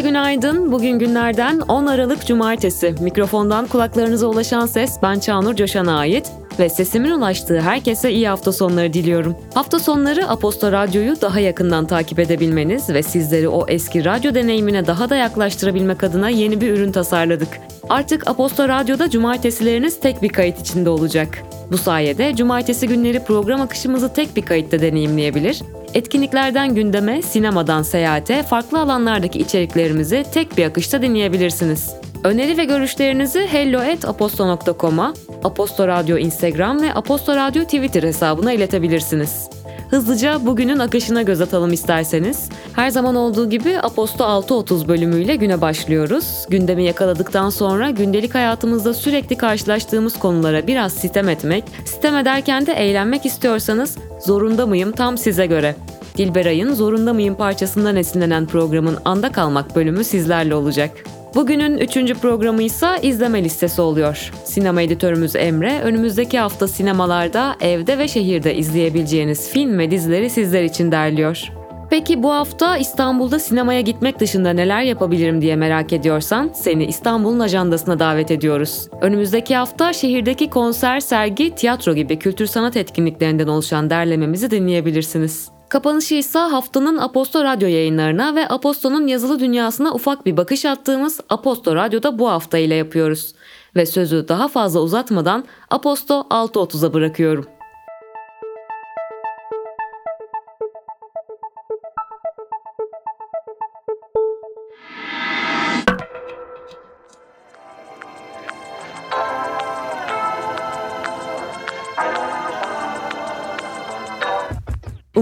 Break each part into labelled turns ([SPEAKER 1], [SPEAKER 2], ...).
[SPEAKER 1] Herkese günaydın. Bugün günlerden 10 Aralık Cumartesi. Mikrofondan kulaklarınıza ulaşan ses ben Çağnur Coşan'a ait ve sesimin ulaştığı herkese iyi hafta sonları diliyorum. Hafta sonları Aposto Radyo'yu daha yakından takip edebilmeniz ve sizleri o eski radyo deneyimine daha da yaklaştırabilmek adına yeni bir ürün tasarladık. Artık Aposto Radyo'da cumartesileriniz tek bir kayıt içinde olacak. Bu sayede cumartesi günleri program akışımızı tek bir kayıtta deneyimleyebilir, etkinliklerden gündeme, sinemadan seyahate, farklı alanlardaki içeriklerimizi tek bir akışta dinleyebilirsiniz. Öneri ve görüşlerinizi hello.aposto.com'a, Aposto Radyo Instagram ve Aposto Radyo Twitter hesabına iletebilirsiniz. Hızlıca bugünün akışına göz atalım isterseniz. Her zaman olduğu gibi Aposto 6.30 bölümüyle güne başlıyoruz. Gündemi yakaladıktan sonra gündelik hayatımızda sürekli karşılaştığımız konulara biraz sitem etmek, sitem ederken de eğlenmek istiyorsanız zorunda mıyım tam size göre. Dilberay'ın Zorunda Mıyım parçasından esinlenen programın Anda Kalmak bölümü sizlerle olacak. Bugünün üçüncü programı ise izleme listesi oluyor. Sinema editörümüz Emre, önümüzdeki hafta sinemalarda, evde ve şehirde izleyebileceğiniz film ve dizileri sizler için derliyor. Peki bu hafta İstanbul'da sinemaya gitmek dışında neler yapabilirim diye merak ediyorsan seni İstanbul'un ajandasına davet ediyoruz. Önümüzdeki hafta şehirdeki konser, sergi, tiyatro gibi kültür sanat etkinliklerinden oluşan derlememizi dinleyebilirsiniz. Kapanışı ise haftanın Aposto Radyo yayınlarına ve Aposto'nun yazılı dünyasına ufak bir bakış attığımız Aposto Radyo'da bu hafta ile yapıyoruz. Ve sözü daha fazla uzatmadan Aposto 6.30'a bırakıyorum.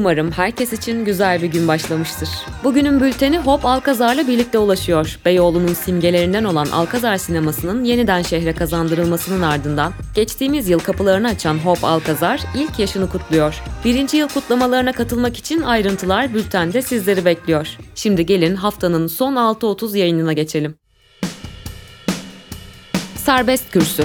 [SPEAKER 1] Umarım herkes için güzel bir gün başlamıştır. Bugünün bülteni Hop Alkazar'la birlikte ulaşıyor. Beyoğlu'nun simgelerinden olan Alkazar sinemasının yeniden şehre kazandırılmasının ardından geçtiğimiz yıl kapılarını açan Hop Alkazar ilk yaşını kutluyor. Birinci yıl kutlamalarına katılmak için ayrıntılar bültende sizleri bekliyor. Şimdi gelin haftanın son 6.30 yayınına geçelim. Serbest Kürsü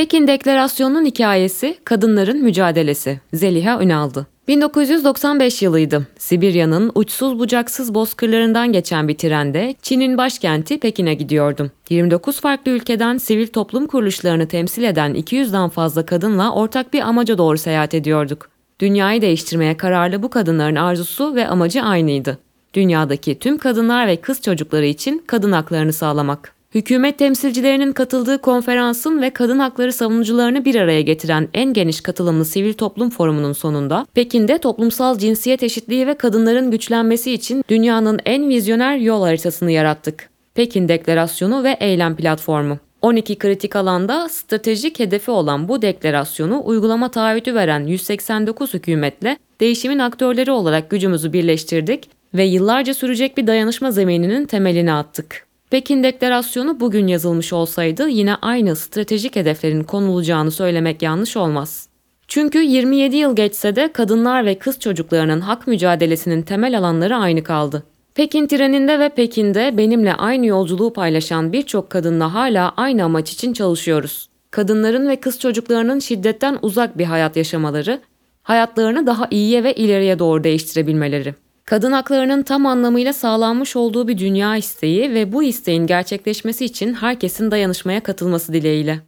[SPEAKER 1] Pekin Deklarasyonu'nun hikayesi kadınların mücadelesi. Zeliha Ünaldı. 1995 yılıydı. Sibirya'nın uçsuz bucaksız bozkırlarından geçen bir trende Çin'in başkenti Pekin'e gidiyordum. 29 farklı ülkeden sivil toplum kuruluşlarını temsil eden 200'den fazla kadınla ortak bir amaca doğru seyahat ediyorduk. Dünyayı değiştirmeye kararlı bu kadınların arzusu ve amacı aynıydı. Dünyadaki tüm kadınlar ve kız çocukları için kadın haklarını sağlamak. Hükümet temsilcilerinin katıldığı konferansın ve kadın hakları savunucularını bir araya getiren en geniş katılımlı sivil toplum forumunun sonunda Pekin'de toplumsal cinsiyet eşitliği ve kadınların güçlenmesi için dünyanın en vizyoner yol haritasını yarattık. Pekin Deklarasyonu ve Eylem Platformu. 12 kritik alanda stratejik hedefi olan bu deklarasyonu uygulama taahhütü veren 189 hükümetle değişimin aktörleri olarak gücümüzü birleştirdik ve yıllarca sürecek bir dayanışma zemininin temelini attık. Pekin Deklarasyonu bugün yazılmış olsaydı yine aynı stratejik hedeflerin konulacağını söylemek yanlış olmaz. Çünkü 27 yıl geçse de kadınlar ve kız çocuklarının hak mücadelesinin temel alanları aynı kaldı. Pekin treninde ve Pekin'de benimle aynı yolculuğu paylaşan birçok kadınla hala aynı amaç için çalışıyoruz. Kadınların ve kız çocuklarının şiddetten uzak bir hayat yaşamaları, hayatlarını daha iyiye ve ileriye doğru değiştirebilmeleri kadın haklarının tam anlamıyla sağlanmış olduğu bir dünya isteği ve bu isteğin gerçekleşmesi için herkesin dayanışmaya katılması dileğiyle.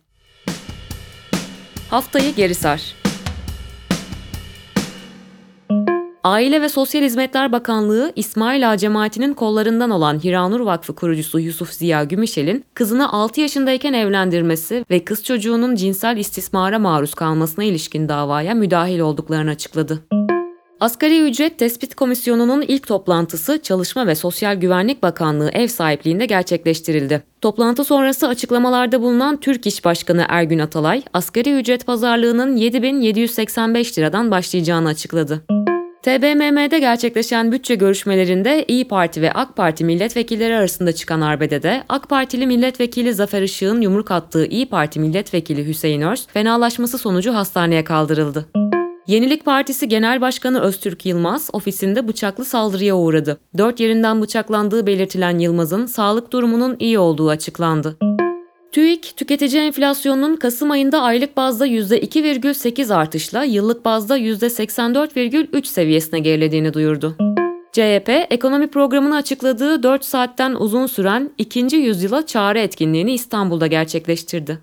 [SPEAKER 1] Haftayı geri sar. Aile ve Sosyal Hizmetler Bakanlığı İsmail Ağa cemaatinin kollarından olan Hiranur Vakfı kurucusu Yusuf Ziya Gümüşel'in kızını 6 yaşındayken evlendirmesi ve kız çocuğunun cinsel istismara maruz kalmasına ilişkin davaya müdahil olduklarını açıkladı. Asgari ücret tespit komisyonunun ilk toplantısı Çalışma ve Sosyal Güvenlik Bakanlığı ev sahipliğinde gerçekleştirildi. Toplantı sonrası açıklamalarda bulunan Türk İş Başkanı Ergün Atalay, asgari ücret pazarlığının 7785 liradan başlayacağını açıkladı. TBMM'de gerçekleşen bütçe görüşmelerinde İyi Parti ve AK Parti milletvekilleri arasında çıkan arbedede AK Partili milletvekili Zafer Işık'ın yumruk attığı İyi Parti milletvekili Hüseyin Örs fenalaşması sonucu hastaneye kaldırıldı. Yenilik Partisi Genel Başkanı Öztürk Yılmaz ofisinde bıçaklı saldırıya uğradı. Dört yerinden bıçaklandığı belirtilen Yılmaz'ın sağlık durumunun iyi olduğu açıklandı. TÜİK, tüketici enflasyonunun Kasım ayında aylık bazda %2,8 artışla yıllık bazda %84,3 seviyesine gerilediğini duyurdu. CHP, ekonomi programını açıkladığı 4 saatten uzun süren 2. yüzyıla çağrı etkinliğini İstanbul'da gerçekleştirdi.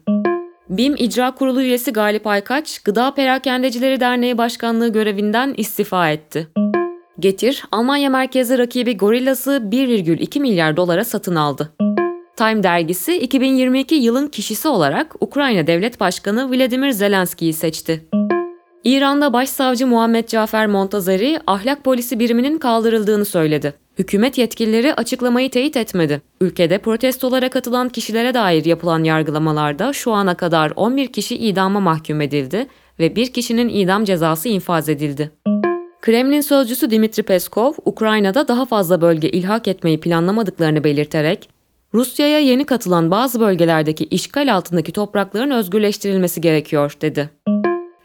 [SPEAKER 1] BİM İcra Kurulu üyesi Galip Aykaç, Gıda Perakendecileri Derneği Başkanlığı görevinden istifa etti. Getir, Almanya merkezli rakibi Gorillaz'ı 1,2 milyar dolara satın aldı. Time dergisi 2022 yılın kişisi olarak Ukrayna Devlet Başkanı Vladimir Zelenski'yi seçti. İran'da Başsavcı Muhammed Cafer Montazeri ahlak polisi biriminin kaldırıldığını söyledi. Hükümet yetkilileri açıklamayı teyit etmedi. Ülkede protestolara katılan kişilere dair yapılan yargılamalarda şu ana kadar 11 kişi idama mahkum edildi ve bir kişinin idam cezası infaz edildi. Kremlin sözcüsü Dimitri Peskov, Ukrayna'da daha fazla bölge ilhak etmeyi planlamadıklarını belirterek, Rusya'ya yeni katılan bazı bölgelerdeki işgal altındaki toprakların özgürleştirilmesi gerekiyor, dedi.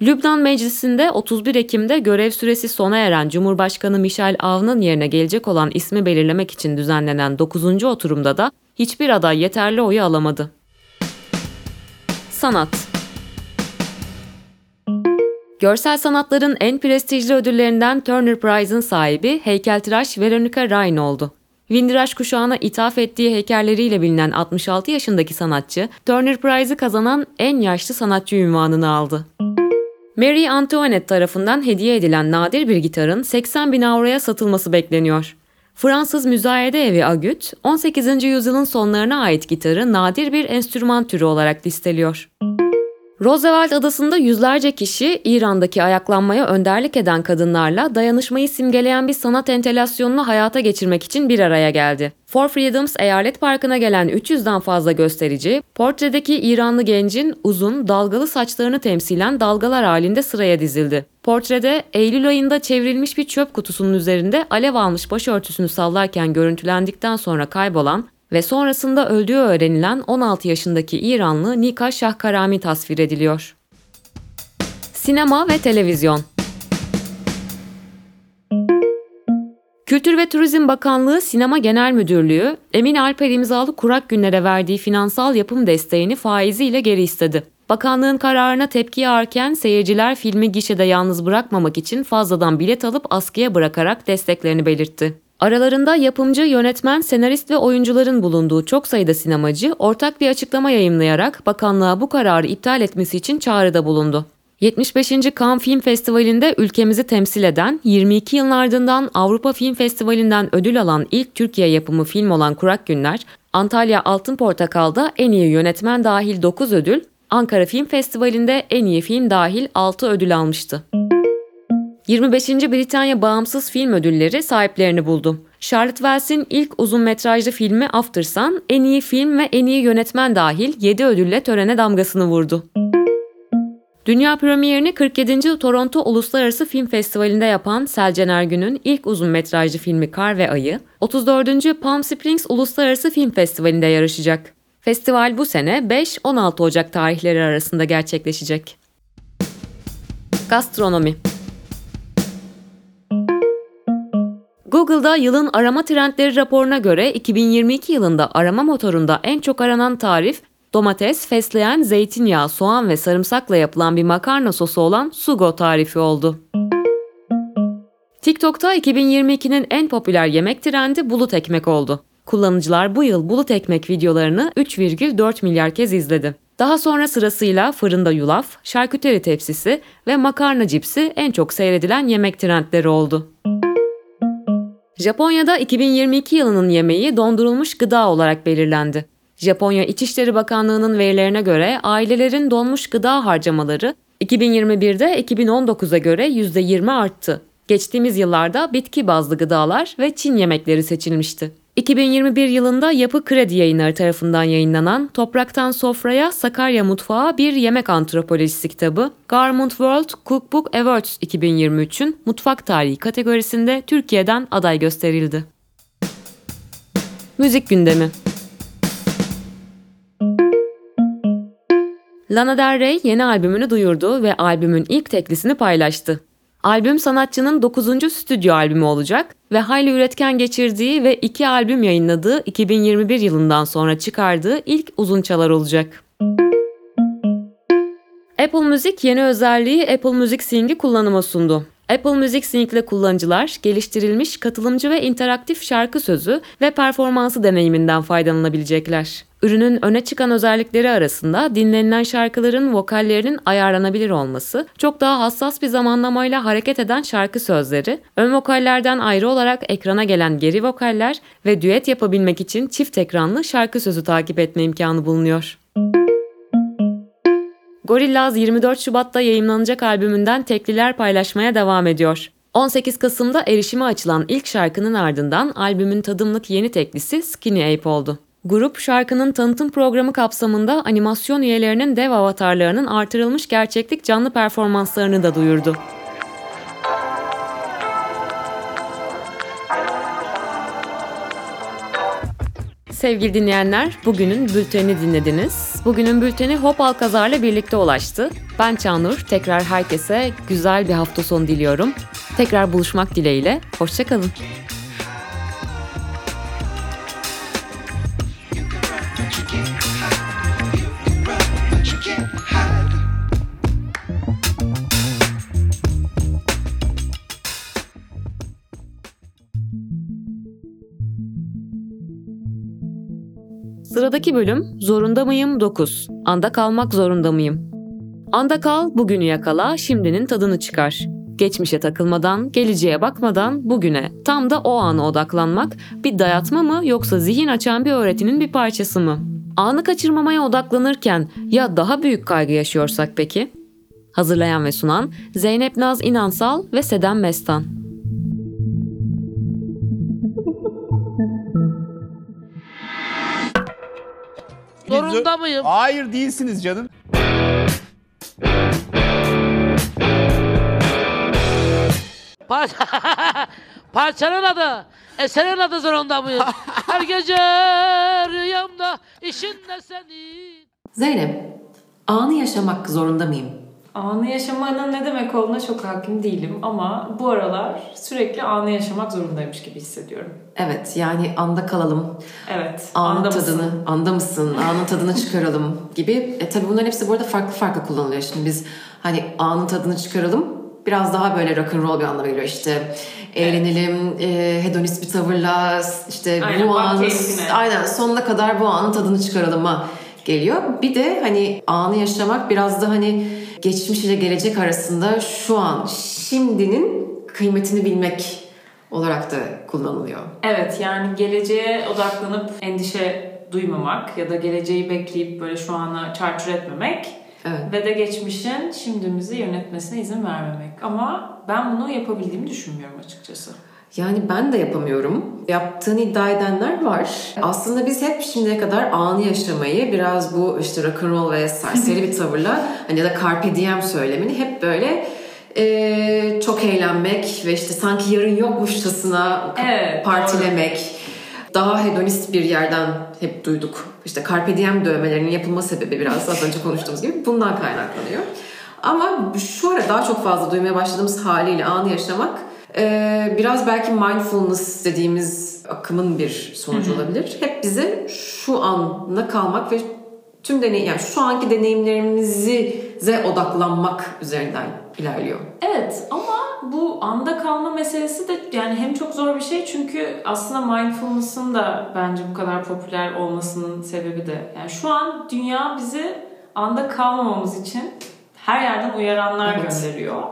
[SPEAKER 1] Lübnan Meclisi'nde 31 Ekim'de görev süresi sona eren Cumhurbaşkanı Michel Aoun'un yerine gelecek olan ismi belirlemek için düzenlenen 9. oturumda da hiçbir aday yeterli oyu alamadı. Sanat Görsel sanatların en prestijli ödüllerinden Turner Prize'ın sahibi heykeltıraş Veronica Ryan oldu. Windrush kuşağına ithaf ettiği heykelleriyle bilinen 66 yaşındaki sanatçı, Turner Prize'ı kazanan en yaşlı sanatçı ünvanını aldı. Mary Antoinette tarafından hediye edilen nadir bir gitarın 80 bin avroya satılması bekleniyor. Fransız müzayede evi Agut, 18. yüzyılın sonlarına ait gitarı nadir bir enstrüman türü olarak listeliyor. Roosevelt adasında yüzlerce kişi İran'daki ayaklanmaya önderlik eden kadınlarla dayanışmayı simgeleyen bir sanat entelasyonunu hayata geçirmek için bir araya geldi. For Freedoms Eyalet Parkı'na gelen 300'den fazla gösterici, portredeki İranlı gencin uzun, dalgalı saçlarını temsilen dalgalar halinde sıraya dizildi. Portrede Eylül ayında çevrilmiş bir çöp kutusunun üzerinde alev almış başörtüsünü sallarken görüntülendikten sonra kaybolan ve sonrasında öldüğü öğrenilen 16 yaşındaki İranlı Nika Şahkarami tasvir ediliyor. Sinema ve televizyon Kültür ve Turizm Bakanlığı Sinema Genel Müdürlüğü, Emin Alper imzalı kurak günlere verdiği finansal yapım desteğini faiziyle geri istedi. Bakanlığın kararına tepki yağarken seyirciler filmi gişede yalnız bırakmamak için fazladan bilet alıp askıya bırakarak desteklerini belirtti. Aralarında yapımcı, yönetmen, senarist ve oyuncuların bulunduğu çok sayıda sinemacı ortak bir açıklama yayımlayarak bakanlığa bu kararı iptal etmesi için çağrıda bulundu. 75. Cannes Film Festivali'nde ülkemizi temsil eden, 22 yılın ardından Avrupa Film Festivali'nden ödül alan ilk Türkiye yapımı film olan Kurak Günler, Antalya Altın Portakal'da en iyi yönetmen dahil 9 ödül, Ankara Film Festivali'nde en iyi film dahil 6 ödül almıştı. 25. Britanya Bağımsız Film Ödülleri sahiplerini buldu. Charlotte Wells'in ilk uzun metrajlı filmi After Sun, en iyi film ve en iyi yönetmen dahil 7 ödülle törene damgasını vurdu. Dünya premierini 47. Toronto Uluslararası Film Festivali'nde yapan Selcan Ergün'ün ilk uzun metrajlı filmi Kar ve Ayı, 34. Palm Springs Uluslararası Film Festivali'nde yarışacak. Festival bu sene 5-16 Ocak tarihleri arasında gerçekleşecek. Gastronomi Google'da yılın arama trendleri raporuna göre 2022 yılında arama motorunda en çok aranan tarif domates, fesleğen, zeytinyağı, soğan ve sarımsakla yapılan bir makarna sosu olan sugo tarifi oldu. TikTok'ta 2022'nin en popüler yemek trendi bulut ekmek oldu. Kullanıcılar bu yıl bulut ekmek videolarını 3,4 milyar kez izledi. Daha sonra sırasıyla fırında yulaf, şarküteri tepsisi ve makarna cipsi en çok seyredilen yemek trendleri oldu. Japonya'da 2022 yılının yemeği dondurulmuş gıda olarak belirlendi. Japonya İçişleri Bakanlığı'nın verilerine göre ailelerin donmuş gıda harcamaları 2021'de 2019'a göre %20 arttı. Geçtiğimiz yıllarda bitki bazlı gıdalar ve Çin yemekleri seçilmişti. 2021 yılında Yapı Kredi Yayınları tarafından yayınlanan Topraktan Sofraya Sakarya Mutfağı bir yemek antropolojisi kitabı Garment World Cookbook Awards 2023'ün mutfak tarihi kategorisinde Türkiye'den aday gösterildi. Müzik gündemi Lana Del Rey yeni albümünü duyurdu ve albümün ilk teklisini paylaştı. Albüm sanatçının 9. stüdyo albümü olacak ve hayli üretken geçirdiği ve iki albüm yayınladığı 2021 yılından sonra çıkardığı ilk uzun çalar olacak. Apple Music yeni özelliği Apple Music Sing'i kullanıma sundu. Apple Music Sync'le kullanıcılar geliştirilmiş katılımcı ve interaktif şarkı sözü ve performansı deneyiminden faydalanabilecekler. Ürünün öne çıkan özellikleri arasında dinlenilen şarkıların vokallerinin ayarlanabilir olması, çok daha hassas bir zamanlamayla hareket eden şarkı sözleri, ön vokallerden ayrı olarak ekrana gelen geri vokaller ve düet yapabilmek için çift ekranlı şarkı sözü takip etme imkanı bulunuyor. Gorillaz 24 Şubat'ta yayınlanacak albümünden tekliler paylaşmaya devam ediyor. 18 Kasım'da erişime açılan ilk şarkının ardından albümün tadımlık yeni teklisi Skinny Ape oldu. Grup şarkının tanıtım programı kapsamında animasyon üyelerinin dev avatarlarının artırılmış gerçeklik canlı performanslarını da duyurdu. Sevgili dinleyenler, bugünün bülteni dinlediniz. Bugünün bülteni Hop Alkazar'la birlikte ulaştı. Ben Çağnur, tekrar herkese güzel bir hafta sonu diliyorum. Tekrar buluşmak dileğiyle, hoşçakalın. Sıradaki bölüm Zorunda mıyım 9. Anda kalmak zorunda mıyım? Anda kal, bugünü yakala, şimdinin tadını çıkar. Geçmişe takılmadan, geleceğe bakmadan bugüne, tam da o ana odaklanmak bir dayatma mı yoksa zihin açan bir öğretinin bir parçası mı? Anı kaçırmamaya odaklanırken ya daha büyük kaygı yaşıyorsak peki? Hazırlayan ve sunan Zeynep Naz İnansal ve Sedem Mestan.
[SPEAKER 2] Zorunda mıyım?
[SPEAKER 3] Hayır değilsiniz canım.
[SPEAKER 2] Par Parçanın adı. Eserin adı zorunda mıyım? Her gece rüyamda işinle senin.
[SPEAKER 4] Zeynep, anı yaşamak zorunda mıyım?
[SPEAKER 5] Anı yaşamanın ne demek olduğuna çok hakim değilim ama bu aralar sürekli anı yaşamak zorundaymış gibi hissediyorum.
[SPEAKER 4] Evet, yani anda kalalım.
[SPEAKER 5] Evet,
[SPEAKER 4] Anın
[SPEAKER 5] anda
[SPEAKER 4] tadını,
[SPEAKER 5] mısın?
[SPEAKER 4] anda mısın, anın tadını çıkaralım gibi. E, tabii bunların hepsi bu arada farklı farklı kullanılıyor. Şimdi biz hani anın tadını çıkaralım biraz daha böyle rock and roll bir anlama geliyor. İşte eğlenelim, e, hedonist bir tavırla işte
[SPEAKER 5] Aynen,
[SPEAKER 4] bu
[SPEAKER 5] keyfine.
[SPEAKER 4] aynen sonuna kadar bu anın tadını çıkaralıma geliyor. Bir de hani anı yaşamak biraz da hani geçmiş ile gelecek arasında şu an şimdinin kıymetini bilmek olarak da kullanılıyor.
[SPEAKER 5] Evet yani geleceğe odaklanıp endişe duymamak ya da geleceği bekleyip böyle şu ana çarçur etmemek
[SPEAKER 4] Evet.
[SPEAKER 5] ve de geçmişin şimdimizi yönetmesine izin vermemek. Ama ben bunu yapabildiğimi düşünmüyorum açıkçası.
[SPEAKER 4] Yani ben de yapamıyorum. Yaptığını iddia edenler var. Aslında biz hep şimdiye kadar anı yaşamayı biraz bu işte rock'n'roll ve serseri bir tavırla hani ya da carpe diem söylemini hep böyle e, çok eğlenmek ve işte sanki yarın yokmuşçasına
[SPEAKER 5] Evet,
[SPEAKER 4] partilemek daha hedonist bir yerden hep duyduk. İşte carpe diem dövmelerinin yapılma sebebi biraz az önce konuştuğumuz gibi bundan kaynaklanıyor. Ama şu ara daha çok fazla duymaya başladığımız haliyle anı yaşamak e, biraz belki mindfulness dediğimiz akımın bir sonucu olabilir. Hep bize şu anla kalmak ve tüm deney yani şu anki deneyimlerimize odaklanmak üzerinden ilerliyor.
[SPEAKER 5] Evet ama bu anda kalma meselesi de yani hem çok zor bir şey çünkü aslında mindfulness'ın da bence bu kadar popüler olmasının sebebi de yani şu an dünya bizi anda kalmamamız için her yerden uyaranlar
[SPEAKER 4] Evet.
[SPEAKER 5] gönderiyor.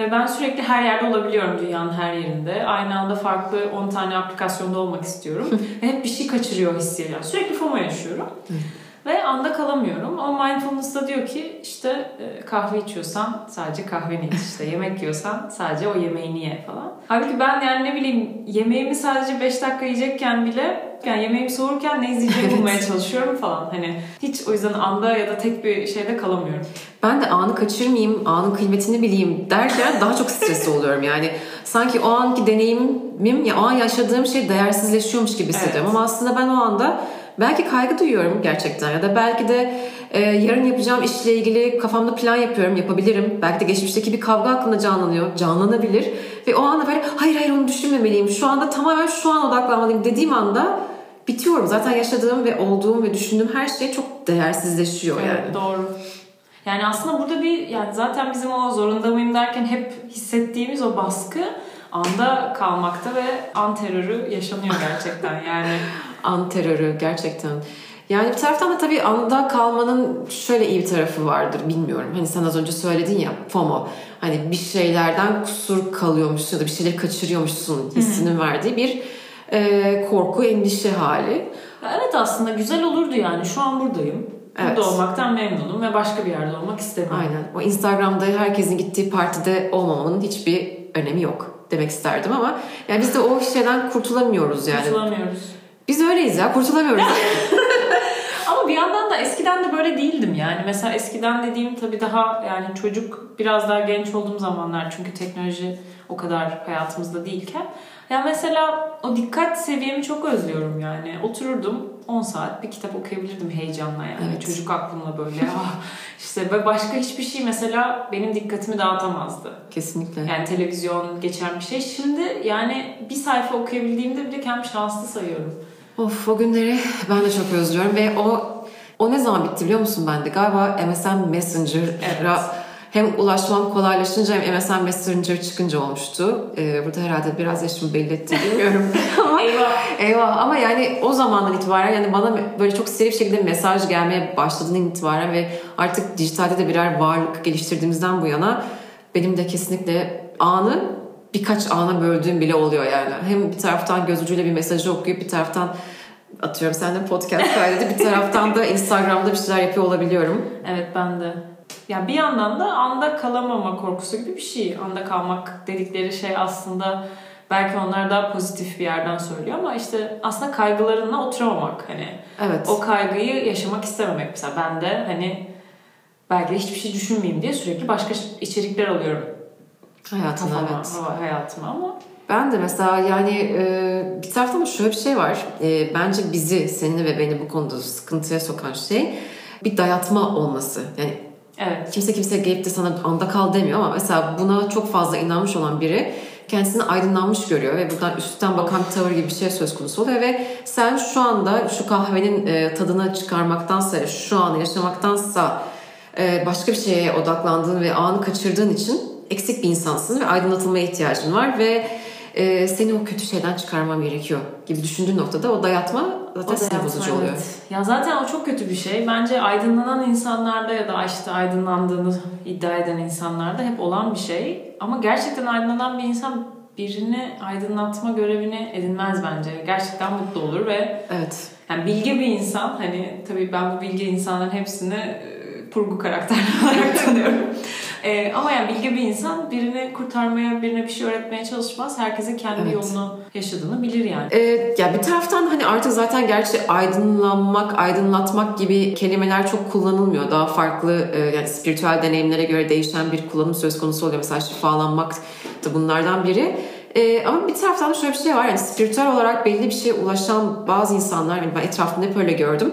[SPEAKER 5] Ve ben sürekli her yerde olabiliyorum dünyanın her yerinde. Aynı anda farklı 10 tane aplikasyonda olmak istiyorum. Ve hep bir şey kaçırıyor hissediyorum. Sürekli FOMO yaşıyorum. Ve anda kalamıyorum. Ama mindfulness da diyor ki işte e, kahve içiyorsan sadece kahveni iç. İşte yemek yiyorsan sadece o yemeğini ye falan. Halbuki ben yani ne bileyim yemeğimi sadece 5 dakika yiyecekken bile yani yemeğimi soğurken ne izleyeceğimi bulmaya çalışıyorum falan. Hani hiç o yüzden anda ya da tek bir şeyde kalamıyorum.
[SPEAKER 4] Ben de anı kaçırmayayım, anın kıymetini bileyim derken daha çok stresli oluyorum. Yani sanki o anki deneyimim, ya o an yaşadığım şey değersizleşiyormuş gibi hissediyorum.
[SPEAKER 5] Evet.
[SPEAKER 4] Ama aslında ben o anda belki kaygı duyuyorum gerçekten ya da belki de e, yarın yapacağım işle ilgili kafamda plan yapıyorum, yapabilirim. Belki de geçmişteki bir kavga aklımda canlanıyor, canlanabilir. Ve o anda böyle hayır hayır onu düşünmemeliyim, şu anda tamamen şu an odaklanmalıyım dediğim anda bitiyorum. Zaten yaşadığım ve olduğum ve düşündüğüm her şey çok değersizleşiyor yani.
[SPEAKER 5] Evet, doğru. Yani aslında burada bir yani zaten bizim o zorunda mıyım derken hep hissettiğimiz o baskı anda kalmakta ve an terörü yaşanıyor gerçekten yani.
[SPEAKER 4] An terörü gerçekten. Yani bir taraftan da tabii anda kalmanın şöyle iyi bir tarafı vardır bilmiyorum. Hani sen az önce söyledin ya FOMO. Hani bir şeylerden kusur kalıyormuşsun ya da bir şeyleri kaçırıyormuşsun hissinin verdiği bir e, korku, endişe hali.
[SPEAKER 5] Evet aslında güzel olurdu yani şu an buradayım.
[SPEAKER 4] Evet.
[SPEAKER 5] Burada olmaktan memnunum ve başka bir yerde olmak istemiyorum.
[SPEAKER 4] Aynen. O Instagram'da herkesin gittiği partide olmamanın hiçbir önemi yok demek isterdim ama yani biz de o şeyden kurtulamıyoruz yani.
[SPEAKER 5] Kurtulamıyoruz.
[SPEAKER 4] Biz öyleyiz ya kurtulamıyoruz.
[SPEAKER 5] Ama bir yandan da eskiden de böyle değildim yani. Mesela eskiden dediğim tabii daha yani çocuk biraz daha genç olduğum zamanlar çünkü teknoloji o kadar hayatımızda değilken. Ya mesela o dikkat seviyemi çok özlüyorum yani. Otururdum 10 saat bir kitap okuyabilirdim heyecanla yani.
[SPEAKER 4] Evet.
[SPEAKER 5] Çocuk aklımla böyle ah işte ve başka hiçbir şey mesela benim dikkatimi dağıtamazdı.
[SPEAKER 4] Kesinlikle.
[SPEAKER 5] Yani televizyon geçen bir şey. Şimdi yani bir sayfa okuyabildiğimde bile kendimi şanslı sayıyorum.
[SPEAKER 4] Of o günleri ben de çok özlüyorum ve o o ne zaman bitti biliyor musun bende? Galiba MSN Messenger'a
[SPEAKER 5] Evet.
[SPEAKER 4] hem ulaşmam kolaylaşınca hem MSN Messenger çıkınca olmuştu. Ee, burada herhalde biraz yaşımı belli etti bilmiyorum. ama
[SPEAKER 5] Eyvah.
[SPEAKER 4] Eyvah ama yani o zamandan itibaren yani bana böyle çok seri bir şekilde mesaj gelmeye başladığından itibaren ve artık dijitalde de birer varlık geliştirdiğimizden bu yana benim de kesinlikle anı birkaç ana böldüğüm bile oluyor yani. Hem bir taraftan göz ucuyla bir mesajı okuyup bir taraftan atıyorum sen de podcast kaydedip bir taraftan da Instagram'da bir şeyler yapıyor olabiliyorum.
[SPEAKER 5] Evet ben de. Ya bir yandan da anda kalamama korkusu gibi bir şey. Anda kalmak dedikleri şey aslında belki onlar daha pozitif bir yerden söylüyor ama işte aslında kaygılarınla oturamamak hani
[SPEAKER 4] Evet.
[SPEAKER 5] o kaygıyı yaşamak istememek mesela ben de hani belki de hiçbir şey düşünmeyeyim diye sürekli başka içerikler alıyorum
[SPEAKER 4] Hayatına
[SPEAKER 5] kafama,
[SPEAKER 4] evet.
[SPEAKER 5] hayatıma ama
[SPEAKER 4] Ben de mesela yani e, bir taraftan da şöyle bir şey var. E, bence bizi, seni ve beni bu konuda sıkıntıya sokan şey bir dayatma olması. Yani
[SPEAKER 5] evet
[SPEAKER 4] kimse kimse gelip de sana anda kal demiyor ama mesela buna çok fazla inanmış olan biri kendisini aydınlanmış görüyor ve buradan üstten bakan bir tavır gibi bir şey söz konusu oluyor ve sen şu anda şu kahvenin e, tadını çıkarmaktansa, şu anı yaşamaktansa e, başka bir şeye odaklandığın ve anı kaçırdığın için eksik bir insansın ve aydınlatılmaya ihtiyacın var ve e, seni o kötü şeyden çıkarman gerekiyor gibi düşündüğün noktada o dayatma zaten
[SPEAKER 5] O
[SPEAKER 4] sinir bozucu oluyor.
[SPEAKER 5] evet. Ya zaten o çok kötü bir şey. Bence aydınlanan insanlarda ya da işte aydınlandığını iddia eden insanlarda hep olan bir şey. Ama gerçekten aydınlanan bir insan birini aydınlatma görevini edinmez bence. Gerçekten mutlu olur ve
[SPEAKER 4] Evet.
[SPEAKER 5] yani bilge bir insan hani tabii ben bu bilge insanların hepsini e, kurgu karakterler olarak tanıyorum. E, ama yani bilge bir insan birini kurtarmaya, birine bir şey öğretmeye çalışmaz. Herkesin kendi
[SPEAKER 4] Evet.
[SPEAKER 5] yolunu yaşadığını bilir yani.
[SPEAKER 4] Ee, ya bir taraftan hani artık zaten gerçi aydınlanmak, aydınlatmak gibi kelimeler çok kullanılmıyor. Daha farklı e, yani spiritüel deneyimlere göre değişen bir kullanım söz konusu oluyor. Mesela şifalanmak da bunlardan biri. Ee, ama bir taraftan da şöyle bir şey var. Yani spiritüel olarak belli bir şeye ulaşan bazı insanlar, yani ben etrafımda hep öyle gördüm.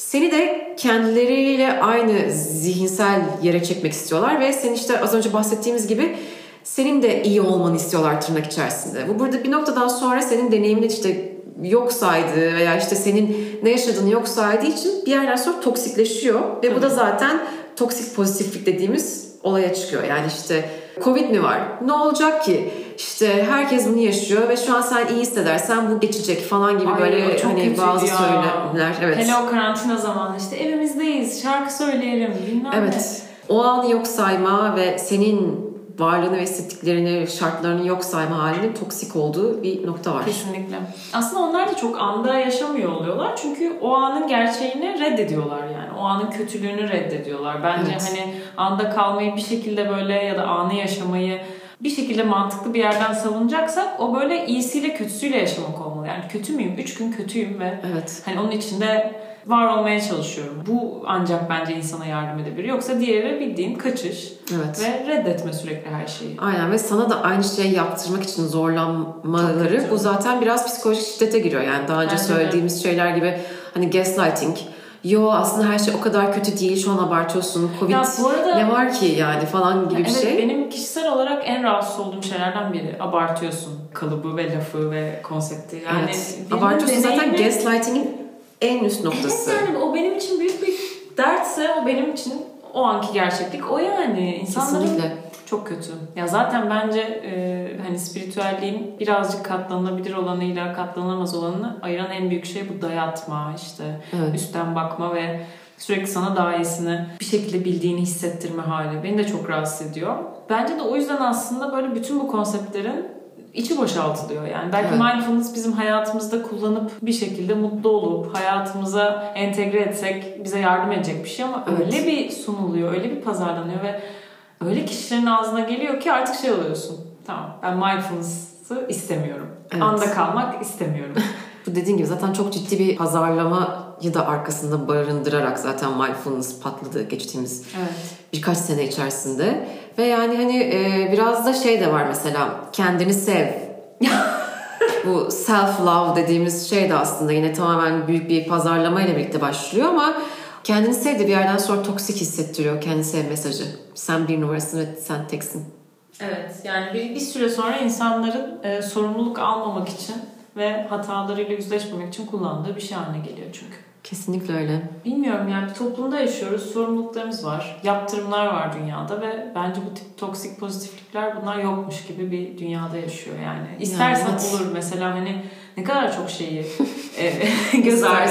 [SPEAKER 4] Seni de kendileriyle aynı zihinsel yere çekmek istiyorlar ve sen işte az önce bahsettiğimiz gibi senin de iyi olmanı istiyorlar tırnak içerisinde. Bu burada bir noktadan sonra senin deneyimini işte yok saydığı veya işte senin ne yaşadığını yok saydığı için bir yerden sonra toksikleşiyor ve bu da zaten toksik pozitiflik dediğimiz olaya çıkıyor. Yani işte Covid mi var? Ne olacak ki? İşte herkes bunu yaşıyor ve şu an sen iyi hissedersen bu geçecek falan gibi
[SPEAKER 5] Ay,
[SPEAKER 4] böyle
[SPEAKER 5] çok
[SPEAKER 4] hani bazı
[SPEAKER 5] ya.
[SPEAKER 4] söylemler. Evet.
[SPEAKER 5] Hele o karantina zamanı işte evimizdeyiz, şarkı söyleyelim bilmem
[SPEAKER 4] Evet. O anı yok sayma ve senin varlığını ve hissettiklerini, şartlarını yok sayma halinin toksik olduğu bir nokta var.
[SPEAKER 5] ne. Kesinlikle. Aslında onlar da çok anda yaşamıyor oluyorlar. Çünkü o anın gerçeğini reddediyorlar yani. O anın kötülüğünü reddediyorlar. Bence
[SPEAKER 4] Evet.
[SPEAKER 5] hani anda kalmayı bir şekilde böyle ya da anı yaşamayı bir şekilde mantıklı bir yerden savunacaksak o böyle iyisiyle kötüsüyle yaşamak olmalı. Yani kötü müyüm? Üç gün kötüyüm ve
[SPEAKER 4] Evet.
[SPEAKER 5] Hani onun içinde var olmaya çalışıyorum. Bu ancak bence insana yardım edebilir. Yoksa diğeri bildiğin kaçış
[SPEAKER 4] Evet.
[SPEAKER 5] ve reddetme sürekli her şeyi.
[SPEAKER 4] Aynen ve sana da aynı şeyi yaptırmak için zorlanmaları bu zaten biraz psikolojik şiddete giriyor. Yani daha önce
[SPEAKER 5] de.
[SPEAKER 4] söylediğimiz şeyler gibi hani gaslighting. Yo aslında her şey o kadar kötü değil şu an abartıyorsun. Covid
[SPEAKER 5] Ya bu arada-
[SPEAKER 4] ne var ki yani falan gibi bir
[SPEAKER 5] evet,
[SPEAKER 4] şey.
[SPEAKER 5] benim kişisel olarak en rahatsız olduğum şeylerden biri. Abartıyorsun kalıbı ve lafı ve konsepti. Yani
[SPEAKER 4] evet. Abartıyorsun zaten
[SPEAKER 5] deneyimi-
[SPEAKER 4] gaslighting'in en üst noktası.
[SPEAKER 5] Evet yani o benim için büyük bir dertse o benim için o anki gerçeklik o yani. İnsanların
[SPEAKER 4] Kesinlikle.
[SPEAKER 5] Çok kötü. Ya zaten bence e, hani spiritüelliğin birazcık katlanılabilir olanıyla katlanılamaz olanını ayıran en büyük şey bu dayatma işte
[SPEAKER 4] Evet.
[SPEAKER 5] üstten bakma ve sürekli sana daha iyisini bir şekilde bildiğini hissettirme hali. Beni de çok rahatsız ediyor. Bence de o yüzden aslında böyle bütün bu konseptlerin içi boşaltılıyor yani. Belki
[SPEAKER 4] Evet.
[SPEAKER 5] mindfulness bizim hayatımızda kullanıp bir şekilde mutlu olup hayatımıza entegre etsek bize yardım edecek bir şey ama
[SPEAKER 4] Evet.
[SPEAKER 5] öyle bir sunuluyor, öyle bir pazarlanıyor ve öyle kişilerin ağzına geliyor ki artık şey oluyorsun. Tamam ben mindfulness'ı istemiyorum.
[SPEAKER 4] Evet.
[SPEAKER 5] Anda kalmak istemiyorum.
[SPEAKER 4] Bu dediğin gibi zaten çok ciddi bir pazarlamayı da arkasında barındırarak zaten mindfulness patladı geçtiğimiz
[SPEAKER 5] evet.
[SPEAKER 4] birkaç sene içerisinde. Ve yani hani e, biraz da şey de var mesela kendini sev. Bu self love dediğimiz şey de aslında yine tamamen büyük bir pazarlama ile birlikte başlıyor ama kendini sev de bir yerden sonra toksik hissettiriyor kendini sev mesajı. Sen bir numarasın ve sen teksin.
[SPEAKER 5] Evet yani bir, bir süre sonra insanların e, sorumluluk almamak için ve hatalarıyla yüzleşmemek için kullandığı bir şey haline geliyor çünkü.
[SPEAKER 4] Kesinlikle öyle.
[SPEAKER 5] Bilmiyorum yani bir toplumda yaşıyoruz, sorumluluklarımız var, yaptırımlar var dünyada ve bence bu tip toksik pozitiflikler bunlar yokmuş gibi bir dünyada yaşıyor yani. İstersen
[SPEAKER 4] evet.
[SPEAKER 5] olur mesela hani ne kadar çok şeyi göz ardı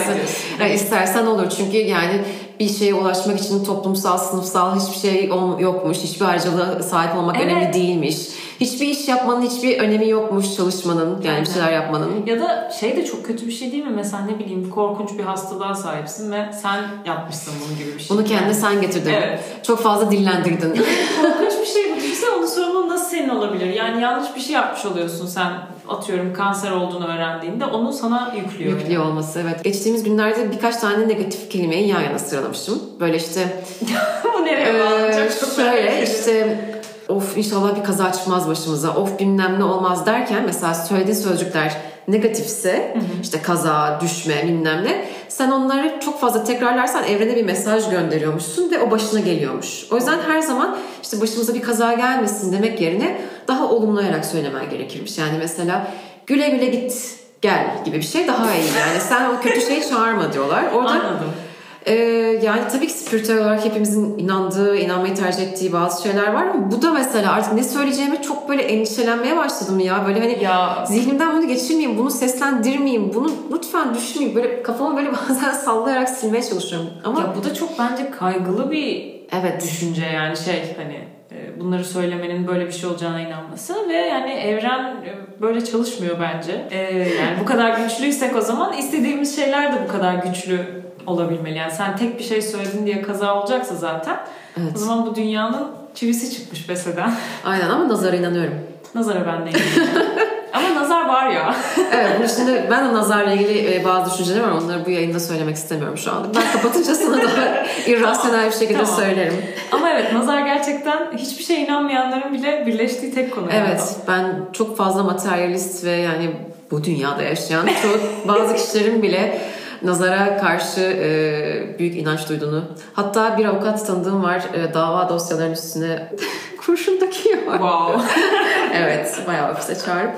[SPEAKER 4] yani istersen olur çünkü yani bir şeye ulaşmak için toplumsal, sınıfsal hiçbir şey yokmuş. Hiçbir ayrıcalığa sahip olmak
[SPEAKER 5] Evet.
[SPEAKER 4] önemli değilmiş. Hiçbir iş yapmanın hiçbir önemi yokmuş çalışmanın yani bir şeyler yapmanın.
[SPEAKER 5] Ya da şey de çok kötü bir şey değil mi? Mesela ne bileyim korkunç bir hastalığa sahipsin ve sen yapmışsın bunun gibi bir şey.
[SPEAKER 4] Bunu kendine sen getirdin.
[SPEAKER 5] Evet.
[SPEAKER 4] Çok fazla dillendirdin.
[SPEAKER 5] korkunç bir şey bu değilse onun sorumluluğu nasıl senin olabilir? Yani yanlış bir şey yapmış oluyorsun sen atıyorum kanser olduğunu öğrendiğinde onu sana yüklüyor.
[SPEAKER 4] Yüklüyor olması evet. Geçtiğimiz günlerde birkaç tane negatif kelimeyi yan yana sıralamıştım. Böyle işte
[SPEAKER 5] bu nereye
[SPEAKER 4] Ee,
[SPEAKER 5] bağlanacak? Merak
[SPEAKER 4] şöyle işte of inşallah bir kaza çıkmaz başımıza of bilmem ne olmaz derken mesela söylediğin sözcükler negatifse işte kaza, düşme bilmem ne sen onları çok fazla tekrarlarsan evrene bir mesaj gönderiyormuşsun ve o başına geliyormuş. O yüzden her zaman işte başımıza bir kaza gelmesin demek yerine daha olumlayarak söylemen gerekirmiş. Yani mesela güle güle git gel gibi bir şey daha iyi yani sen o kötü şeyi çağırma diyorlar. Orada
[SPEAKER 5] Anladım.
[SPEAKER 4] Ee, yani tabii ki spiritüel olarak hepimizin inandığı, inanmayı tercih ettiği bazı şeyler var ama bu da mesela artık ne söyleyeceğime çok böyle endişelenmeye başladım ya. Böyle hani
[SPEAKER 5] Ya
[SPEAKER 4] zihnimden bunu geçirmeyeyim, bunu seslendirmeyeyim, bunu lütfen düşmeyeyim. Böyle kafamı böyle bazen sallayarak silmeye çalışıyorum. Ama
[SPEAKER 5] ya bu da çok bence kaygılı bir
[SPEAKER 4] evet,
[SPEAKER 5] düşünce yani şey hani e, bunları söylemenin böyle bir şey olacağına inanması ve yani evren e, böyle çalışmıyor bence. E, yani bu kadar güçlüysek o zaman istediğimiz şeyler de bu kadar güçlü olabilmeli. Yani sen tek bir şey söyledin diye kaza olacaksa zaten
[SPEAKER 4] evet.
[SPEAKER 5] o zaman bu dünyanın çivisi çıkmış beseden.
[SPEAKER 4] Aynen ama nazara inanıyorum.
[SPEAKER 5] Nazara ben de inanıyorum. Ama nazar var ya.
[SPEAKER 4] Evet, bunun şimdi ben de nazarla ilgili e, bazı düşüncelerim var. Onları bu yayında söylemek istemiyorum şu anda. Ben kapatınca sana daha irrasyonel bir şekilde
[SPEAKER 5] Tamam.
[SPEAKER 4] söylerim.
[SPEAKER 5] Ama evet nazar gerçekten hiçbir şeye inanmayanların bile birleştiği tek konu.
[SPEAKER 4] Evet, ben çok fazla materyalist ve yani bu dünyada yaşayan çok bazı kişilerin bile nazara karşı e, büyük inanç duyduğunu. Hatta bir avukat tanıdığım var e, dava dosyalarının üstüne kurşun takıyor.
[SPEAKER 5] Wow.
[SPEAKER 4] evet, bayağı ofise çağırıp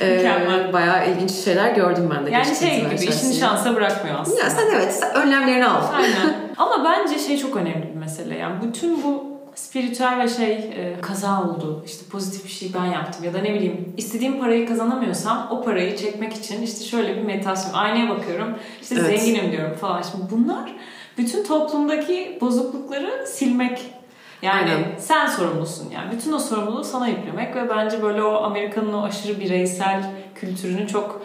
[SPEAKER 4] e,
[SPEAKER 5] Mükemmel.
[SPEAKER 4] bayağı ilginç şeyler gördüm ben de.
[SPEAKER 5] Yani şey gibi işini
[SPEAKER 4] içerisinde.
[SPEAKER 5] şansa bırakmıyor aslında.
[SPEAKER 4] Ya sen evet, sen önlemlerini al.
[SPEAKER 5] Aynen. Ama bence şey çok önemli bir mesele. Yani bütün bu spiritüel ve şey e, kaza oldu. İşte pozitif bir şey ben yaptım ya da ne bileyim istediğim parayı kazanamıyorsam o parayı çekmek için işte şöyle bir meditasyon aynaya bakıyorum. işte
[SPEAKER 4] Evet.
[SPEAKER 5] zenginim diyorum falan. Şimdi bunlar bütün toplumdaki bozuklukları silmek. Yani
[SPEAKER 4] Aynen.
[SPEAKER 5] sen sorumlusun yani. Bütün o sorumluluğu sana yüklemek ve bence böyle o Amerika'nın o aşırı bireysel kültürünü çok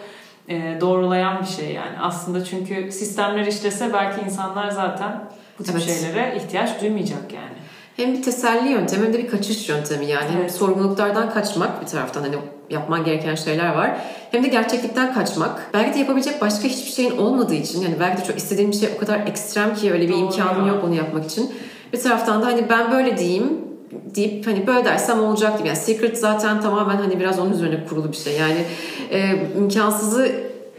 [SPEAKER 5] e, doğrulayan bir şey yani. Aslında çünkü sistemler işlese belki insanlar zaten bu tip
[SPEAKER 4] Evet.
[SPEAKER 5] şeylere ihtiyaç duymayacak yani.
[SPEAKER 4] Hem bir teselli yöntemi hem de bir kaçış yöntemi yani. Hem
[SPEAKER 5] Evet.
[SPEAKER 4] sorumluluklardan kaçmak bir taraftan hani yapman gereken şeyler var. Hem de gerçeklikten kaçmak. Belki de yapabilecek başka hiçbir şeyin olmadığı için yani belki de çok istediğin bir şey o kadar ekstrem ki öyle bir
[SPEAKER 5] Doğru ya.
[SPEAKER 4] yok onu yapmak için. Bir taraftan da hani ben böyle diyeyim deyip hani böyle dersem olacak gibi. Yani Secret zaten tamamen hani biraz onun üzerine kurulu bir şey. Yani e, imkansızı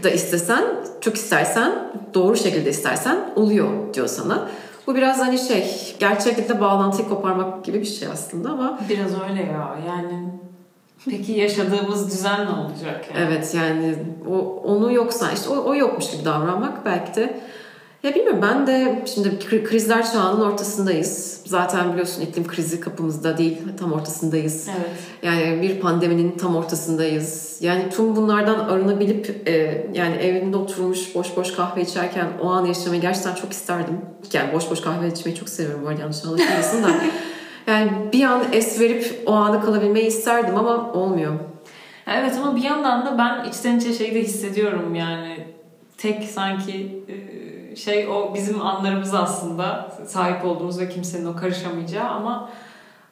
[SPEAKER 4] da istesen, çok istersen, doğru şekilde istersen oluyor diyor sana. Bu biraz hani şey, gerçeklikle bağlantıyı koparmak gibi bir şey aslında ama
[SPEAKER 5] Biraz öyle ya yani. Peki yaşadığımız düzen ne olacak yani?
[SPEAKER 4] evet yani o, onu yoksa işte o, o yokmuş gibi davranmak belki de Ya bilmiyorum ben de şimdi kri- krizler çağının ortasındayız. Zaten biliyorsun iklim krizi kapımızda değil tam ortasındayız.
[SPEAKER 5] Evet.
[SPEAKER 4] Yani bir pandeminin tam ortasındayız. Yani tüm bunlardan arınabilip e, yani evimde oturmuş boş boş kahve içerken o an yaşamayı gerçekten çok isterdim. Yani boş boş kahve içmeyi çok seviyorum arada yanlış anlaşılmasın da. Yani bir an es verip o anı kalabilmeyi isterdim ama olmuyor.
[SPEAKER 5] Evet ama bir yandan da ben içten içe şeyi de hissediyorum yani tek sanki e, şey o bizim anlarımız aslında sahip olduğumuz ve kimsenin o karışamayacağı ama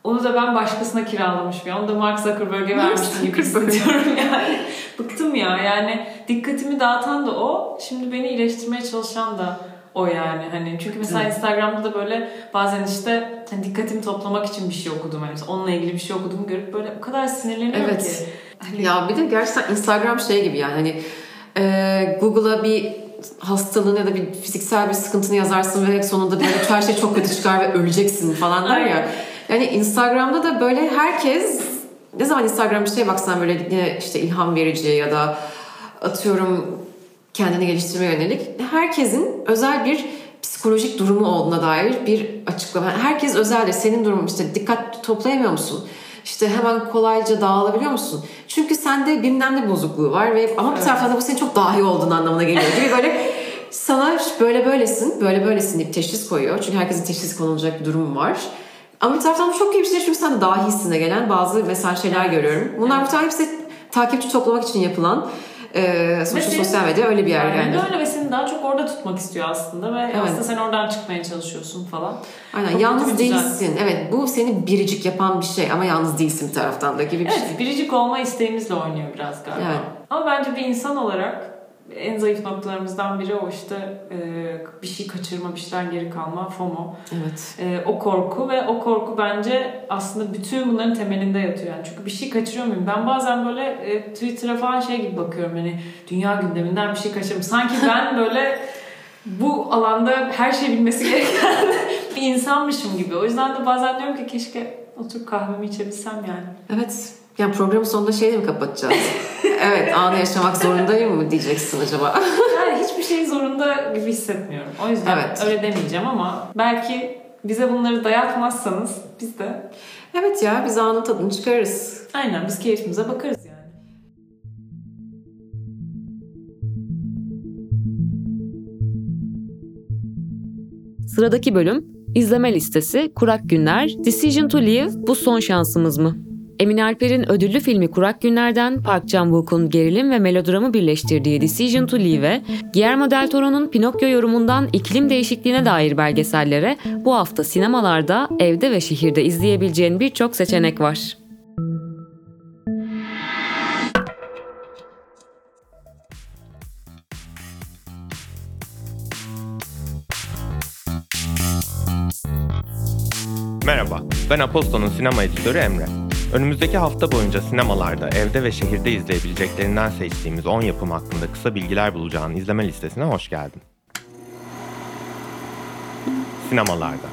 [SPEAKER 5] onu da ben başkasına kiralamış bir an. Onu da Mark Zuckerberg'e vermiştim gibi hissediyorum yani. Bıktım ya yani dikkatimi dağıtan da o. Şimdi beni iyileştirmeye çalışan da o yani hani çünkü mesela
[SPEAKER 4] Evet.
[SPEAKER 5] Instagram'da da böyle bazen işte hani dikkatimi toplamak için bir şey okudum mesela onunla ilgili bir şey okudum görüp böyle o kadar sinirleniyorum
[SPEAKER 4] Evet.
[SPEAKER 5] ki. Hani
[SPEAKER 4] Ya bir de gerçekten Instagram şey gibi yani hani e, Google'a bir hastalığın ya da bir fiziksel bir sıkıntını yazarsın ve sonunda böyle her şey çok kötü çıkar ve öleceksin falan der ya. Yani Instagram'da da böyle herkes ne zaman Instagram bir şeye baksan böyle yine işte ilham verici ya da atıyorum kendini geliştirmeye yönelik herkesin özel bir psikolojik durumu olduğuna dair bir açıklama. Herkes özeldir. Senin durumun işte dikkat toplayamıyor musun? İşte hemen kolayca dağılabiliyor musun? Çünkü sende bilmem ne bozukluğu var ve ama bir taraftan da bu senin çok dahi olduğun anlamına geliyor gibi böyle sana böyle böylesin, böyle böylesin deyip teşhis koyuyor. Çünkü herkesin teşhis konulacak bir durumu var. Ama bir taraftan çok iyi bir şey çünkü sen de dahisine gelen bazı mesela şeyler görüyorum. Bunlar
[SPEAKER 5] Evet.
[SPEAKER 4] tarz hepsi takipçi toplamak için yapılan e, sonuçta
[SPEAKER 5] senin-
[SPEAKER 4] sosyal medya öyle bir yer
[SPEAKER 5] Yani
[SPEAKER 4] yani.
[SPEAKER 5] öyle ve seni daha çok orada tutmak istiyor aslında ve
[SPEAKER 4] Evet.
[SPEAKER 5] aslında sen oradan çıkmaya çalışıyorsun falan.
[SPEAKER 4] Aynen
[SPEAKER 5] Çok
[SPEAKER 4] yalnız değilsin. Evet bu seni biricik yapan bir şey ama yalnız değilsin bir taraftan da gibi bir şey.
[SPEAKER 5] Evet, biricik olma isteğimizle oynuyor biraz galiba.
[SPEAKER 4] Evet.
[SPEAKER 5] Ama bence bir insan olarak en zayıf noktalarımızdan biri o işte e, bir şey kaçırma, bir şeyden geri kalma, FOMO.
[SPEAKER 4] Evet.
[SPEAKER 5] E, o korku ve o korku bence aslında bütün bunların temelinde yatıyor. Yani çünkü bir şey kaçırıyor muyum? Ben bazen böyle e, Twitter'a falan şey gibi bakıyorum hani dünya gündeminden bir şey kaçırıyorum. Sanki ben böyle bu alanda her şey bilmesi gereken bir insanmışım gibi. O yüzden de bazen diyorum ki keşke oturup kahvemi içebilsem yani.
[SPEAKER 4] Evet. Yani programın sonunda şeyle mi kapatacağız? evet anı yaşamak zorundayım mı diyeceksin acaba?
[SPEAKER 5] Yani hiçbir şey zorunda gibi hissetmiyorum. O yüzden
[SPEAKER 4] Evet.
[SPEAKER 5] öyle demeyeceğim ama belki bize bunları dayatmazsanız biz de
[SPEAKER 4] evet ya biz anın tadını çıkarırız.
[SPEAKER 5] aynen biz keyfimize bakarız yani.
[SPEAKER 1] Sıradaki bölüm izleme listesi Kurak Günler Decision to Live bu son şansımız mı? Emin Alper'in ödüllü filmi Kurak Günler'den Park Chan-wook'un gerilim ve melodramı birleştirdiği Decision to Leave'e, Guillermo del Toro'nun Pinokyo yorumundan iklim değişikliğine dair belgesellere bu hafta sinemalarda, evde ve şehirde izleyebileceğin birçok seçenek var.
[SPEAKER 3] Merhaba, ben Aposto'nun sinema editörü Emre. Önümüzdeki hafta boyunca sinemalarda, evde ve şehirde izleyebileceklerinden seçtiğimiz 10 yapım hakkında kısa bilgiler bulacağın izleme listesine hoş geldin. Sinemalarda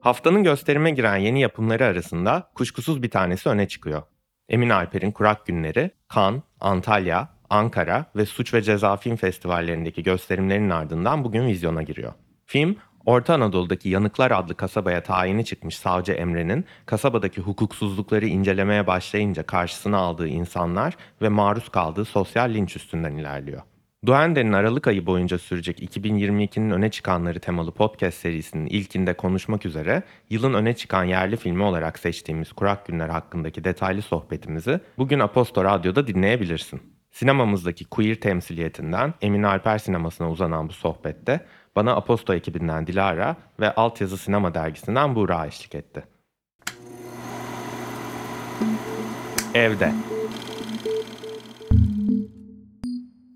[SPEAKER 3] Haftanın gösterime giren yeni yapımları arasında kuşkusuz bir tanesi öne çıkıyor. Emin Alper'in Kurak Günleri, Cannes, Antalya, Ankara ve Suç ve Ceza Film Festivallerindeki gösterimlerinin ardından bugün vizyona giriyor. Film, Orta Anadolu'daki Yanıklar adlı kasabaya tayini çıkmış savcı Emre'nin kasabadaki hukuksuzlukları incelemeye başlayınca karşısına aldığı insanlar ve maruz kaldığı sosyal linç üstünden ilerliyor. Duende'nin Aralık ayı boyunca sürecek 2022'nin öne çıkanları temalı podcast serisinin ilkinde konuşmak üzere yılın öne çıkan yerli filmi olarak seçtiğimiz Kurak Günler hakkındaki detaylı sohbetimizi bugün Aposto Radyo'da dinleyebilirsin. Sinemamızdaki queer temsiliyetinden Emin Alper sinemasına uzanan bu sohbette bana Aposto ekibinden Dilara ve Altyazı Sinema dergisinden Buğra eşlik etti. Evde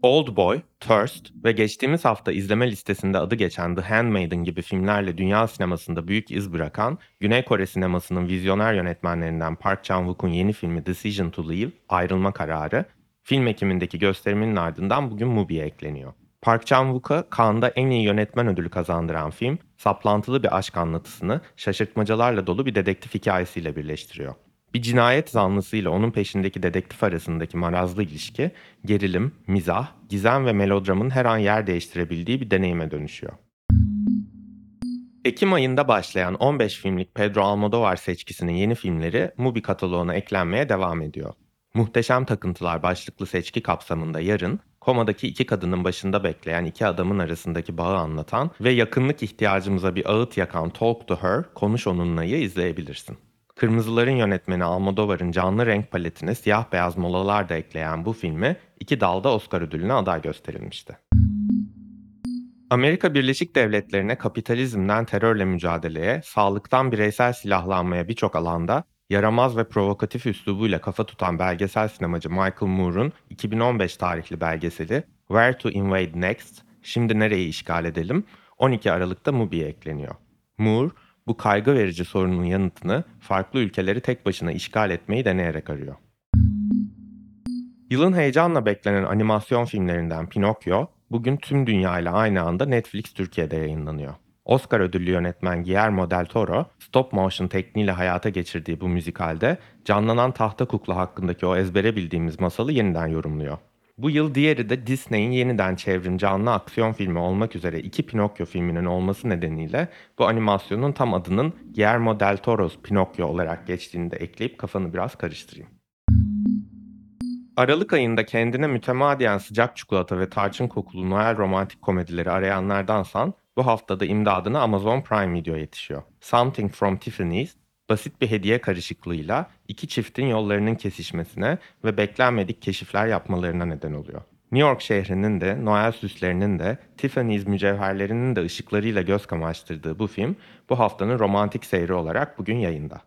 [SPEAKER 3] Old Boy, Thirst ve geçtiğimiz hafta izleme listesinde adı geçen The Handmaiden gibi filmlerle dünya sinemasında büyük iz bırakan Güney Kore sinemasının vizyoner yönetmenlerinden Park Chan-wook'un yeni filmi Decision to Leave, Ayrılma Kararı, film ekimindeki gösteriminin ardından bugün Mubi'ye ekleniyor. Park Chan-wook'a Cannes'da en iyi yönetmen ödülü kazandıran film, saplantılı bir aşk anlatısını şaşırtmacalarla dolu bir dedektif hikayesiyle birleştiriyor. Bir cinayet zanlısıyla onun peşindeki dedektif arasındaki marazlı ilişki, gerilim, mizah, gizem ve melodramın her an yer değiştirebildiği bir deneyime dönüşüyor. Ekim ayında başlayan 15 filmlik Pedro Almodovar seçkisinin yeni filmleri Mubi kataloğuna eklenmeye devam ediyor. Muhteşem Takıntılar başlıklı seçki kapsamında yarın, komadaki iki kadının başında bekleyen iki adamın arasındaki bağı anlatan ve yakınlık ihtiyacımıza bir ağıt yakan Talk to Her, Konuş Onunla'yı izleyebilirsin. Kırmızıların yönetmeni Almodovar'ın canlı renk paletine siyah beyaz molalar da ekleyen bu filmi iki dalda Oscar ödülüne aday gösterilmişti. Amerika Birleşik Devletleri'ne kapitalizmden terörle mücadeleye, sağlıktan bireysel silahlanmaya birçok alanda yaramaz ve provokatif üslubuyla kafa tutan belgesel sinemacı Michael Moore'un 2015 tarihli belgeseli Where to Invade Next, Şimdi Nereyi İşgal Edelim, 12 Aralık'ta Mubi'ye ekleniyor. Moore, bu kaygı verici sorunun yanıtını farklı ülkeleri tek başına işgal etmeyi deneyerek arıyor. Yılın heyecanla beklenen animasyon filmlerinden Pinokyo, bugün tüm dünyayla aynı anda Netflix Türkiye'de yayınlanıyor. Oscar ödüllü yönetmen Guillermo del Toro, stop motion tekniğiyle hayata geçirdiği bu müzikalde canlanan tahta kukla hakkındaki o ezbere bildiğimiz masalı yeniden yorumluyor. Bu yıl diğeri de Disney'in yeniden çevrim canlı aksiyon filmi olmak üzere iki Pinokyo filminin olması nedeniyle bu animasyonun tam adının Guillermo del Toro's Pinokyo olarak geçtiğini de ekleyip kafanı biraz karıştırayım. Aralık ayında kendine mütemadiyen sıcak çikolata ve tarçın kokulu Noel romantik komedileri arayanlardansan bu haftada imdadına Amazon Prime Video yetişiyor. Something from Tiffany's basit bir hediye karışıklığıyla iki çiftin yollarının kesişmesine ve beklenmedik keşifler yapmalarına neden oluyor. New York şehrinin de Noel süslerinin de Tiffany's mücevherlerinin de ışıklarıyla göz kamaştırdığı bu film bu haftanın romantik seyri olarak bugün yayında.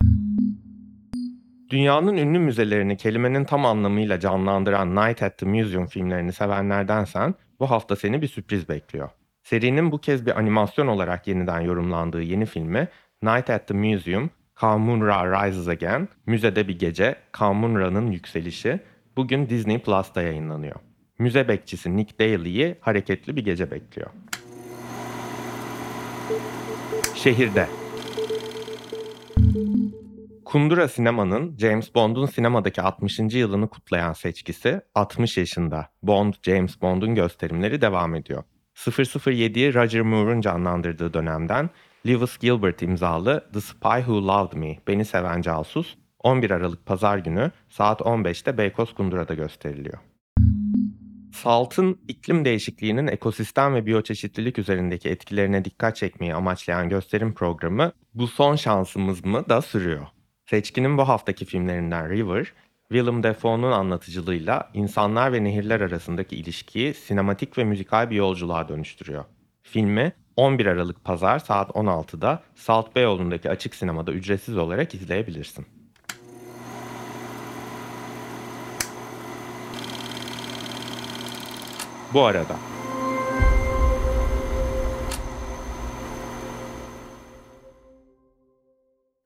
[SPEAKER 3] Dünyanın ünlü müzelerini kelimenin tam anlamıyla canlandıran Night at the Museum filmlerini sevenlerdensen bu hafta seni bir sürpriz bekliyor. Serinin bu kez bir animasyon olarak yeniden yorumlandığı yeni filmi Night at the Museum, Kamunra Rises Again, Müzede Bir Gece, Kamunra'nın Yükselişi bugün Disney Plus'ta yayınlanıyor. Müze bekçisi Nick Daly'yi hareketli bir gece bekliyor. Şehirde Kundura Sinema'nın James Bond'un sinemadaki 60. yılını kutlayan seçkisi 60 yaşında Bond James Bond'un gösterimleri devam ediyor. 007'yi Roger Moore'un canlandırdığı dönemden Lewis Gilbert imzalı The Spy Who Loved Me, Beni Seven Casus 11 Aralık Pazar günü saat 15'te Beykoz Kundura'da gösteriliyor. Salt'ın iklim değişikliğinin ekosistem ve biyoçeşitlilik üzerindeki etkilerine dikkat çekmeyi amaçlayan gösterim programı Bu Son Şansımız mı da sürüyor. Seçkinin bu haftaki filmlerinden River, Willem Dafoe'nun anlatıcılığıyla insanlar ve nehirler arasındaki ilişkiyi sinematik ve müzikal bir yolculuğa dönüştürüyor. Filmi 11 Aralık Pazar saat 16'da Salt Beyoğlu'ndaki açık sinemada ücretsiz olarak izleyebilirsin. Bu arada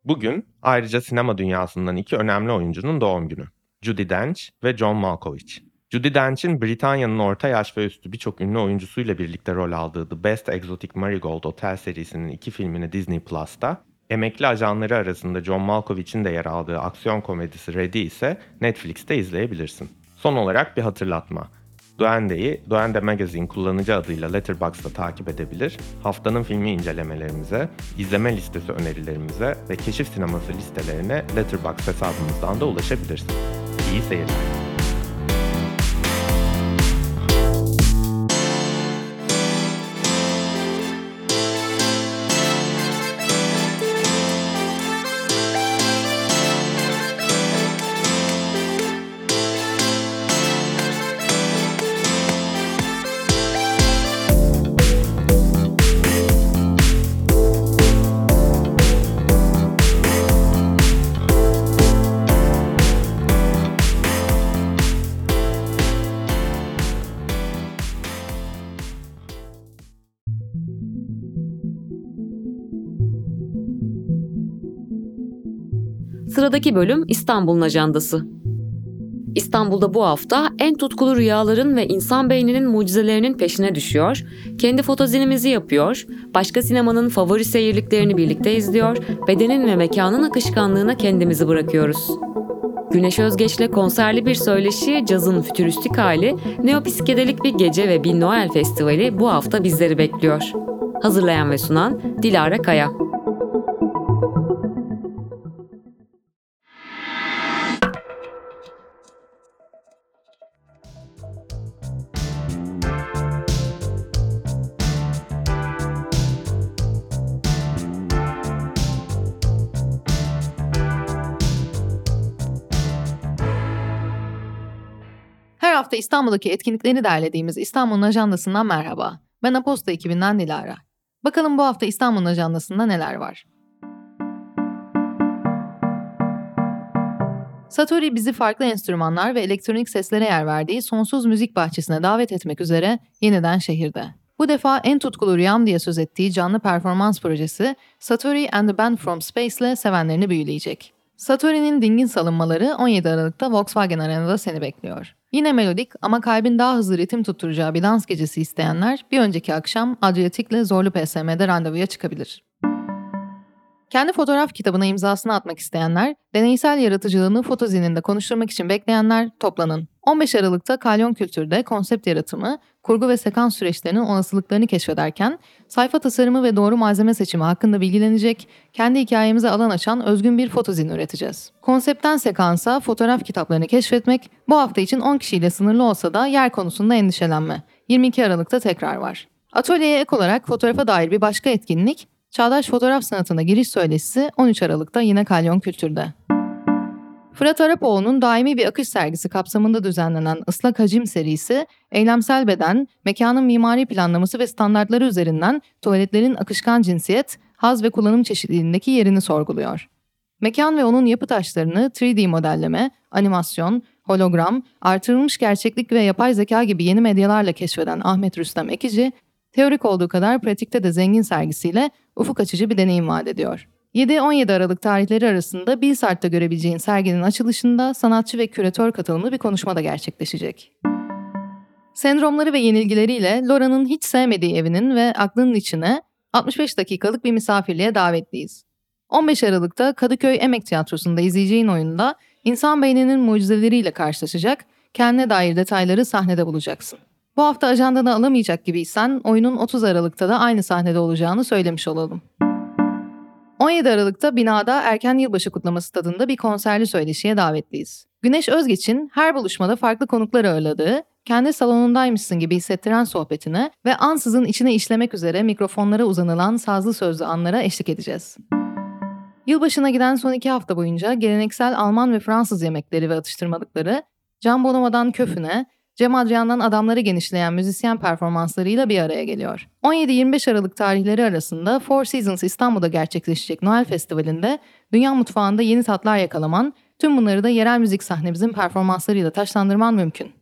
[SPEAKER 3] Bugün ayrıca sinema dünyasından iki önemli oyuncunun doğum günü. Judi Dench ve John Malkovich. Judi Dench'in Britanya'nın orta yaş ve üstü birçok ünlü oyuncusuyla birlikte rol aldığı The Best Exotic Marigold Hotel serisinin iki filmini Disney Plus'ta, emekli ajanları arasında John Malkovich'in de yer aldığı aksiyon komedisi Ready ise Netflix'te izleyebilirsin. Son olarak bir hatırlatma. Duende'yi Duende Magazine kullanıcı adıyla Letterboxd'da takip edebilir, haftanın filmi incelemelerimize, izleme listesi önerilerimize ve keşif sineması listelerine Letterboxd hesabımızdan da ulaşabilirsin. İyi seyirler.
[SPEAKER 1] Sıradaki bölüm İstanbul'un ajandası. İstanbul'da bu hafta en tutkulu rüyaların ve insan beyninin mucizelerinin peşine düşüyor, kendi fotozinimizi yapıyor, başka sinemanın favori seyirliklerini birlikte izliyor, bedenin ve mekanın akışkanlığına kendimizi bırakıyoruz. Güneş Özgeç'le konserli bir söyleşi, cazın fütüristik hali, neopsikedelik bir gece ve bir Noel festivali bu hafta bizleri bekliyor. Hazırlayan ve sunan Dilara Kaya.
[SPEAKER 6] Hafta İstanbul'daki etkinlikleri derlediğimiz İstanbul'un ajandasından merhaba. Ben Aposta ekibinden Dilara. Bakalım bu hafta İstanbul'un ajandasında neler var? Satori bizi farklı enstrümanlar ve elektronik seslere yer verdiği sonsuz müzik bahçesine davet etmek üzere yeniden şehirde. Bu defa en tutkulu rüyam diye söz ettiği canlı performans projesi Satori and the Band from Space ile sevenlerini büyüleyecek. Satori'nin dingin salınmaları 17 Aralık'ta Volkswagen Arena'da seni bekliyor. Yine melodik ama kalbin daha hızlı ritim tutturacağı bir dans gecesi isteyenler bir önceki akşam Adriatik'le Zorlu PSM'de randevuya çıkabilir. Kendi fotoğraf kitabına imzasını atmak isteyenler, deneysel yaratıcılığını fotozininde konuşturmak için bekleyenler toplanın. 15 Aralık'ta Kalyon Kültür'de konsept yaratımı, kurgu ve sekans süreçlerinin olasılıklarını keşfederken, sayfa tasarımı ve doğru malzeme seçimi hakkında bilgilenecek, kendi hikayemize alan açan özgün bir fotozin üreteceğiz. Konseptten sekansa fotoğraf kitaplarını keşfetmek bu hafta için 10 kişiyle sınırlı olsa da yer konusunda endişelenme. 22 Aralık'ta tekrar var. Atölyeye ek olarak fotoğrafa dair bir başka etkinlik, Çağdaş Fotoğraf Sanatı'na giriş söyleşisi 13 Aralık'ta yine Kalyon Kültür'de. Fırat Arapoğlu'nun daimi bir akış sergisi kapsamında düzenlenen Islak Hacim serisi, eylemsel beden, mekanın mimari planlaması ve standartları üzerinden tuvaletlerin akışkan cinsiyet, haz ve kullanım çeşitliliğindeki yerini sorguluyor. Mekan ve onun yapı taşlarını 3D modelleme, animasyon, hologram, artırılmış gerçeklik ve yapay zeka gibi yeni medyalarla keşfeden Ahmet Rüstem Ekici, teorik olduğu kadar pratikte de zengin sergisiyle ufuk açıcı bir deneyim vaat ediyor. 7-17 Aralık tarihleri arasında Bilsart'ta görebileceğin serginin açılışında sanatçı ve küratör katılımlı bir konuşma da gerçekleşecek. Sendromları ve yenilgileriyle Laura'nın hiç sevmediği evinin ve aklının içine 65 dakikalık bir misafirliğe davetliyiz. 15 Aralık'ta Kadıköy Emek Tiyatrosu'nda izleyeceğin oyunda insan beyninin mucizeleriyle karşılaşacak, kendine dair detayları sahnede bulacaksın. Bu hafta ajandana alamayacak gibiysen oyunun 30 Aralık'ta da aynı sahnede olacağını söylemiş olalım. 17 Aralık'ta binada erken yılbaşı kutlaması tadında bir konserli söyleşiye davetliyiz. Güneş Özgeç'in her buluşmada farklı konuklar ağırladığı, kendi salonundaymışsın gibi hissettiren sohbetine ve ansızın içine işlemek üzere mikrofonlara uzanılan sazlı sözlü anlara eşlik edeceğiz. Yılbaşına giden son iki hafta boyunca geleneksel Alman ve Fransız yemekleri ve atıştırmalıkları, Can Bonomo'dan köfüne, Cem Adrian'dan adamları genişleyen müzisyen performanslarıyla bir araya geliyor. 17-25 Aralık tarihleri arasında Four Seasons İstanbul'da gerçekleşecek Noel Festivali'nde dünya mutfağında yeni tatlar yakalaman, tüm bunları da yerel müzik sahnemizin performanslarıyla taşlandırman mümkün.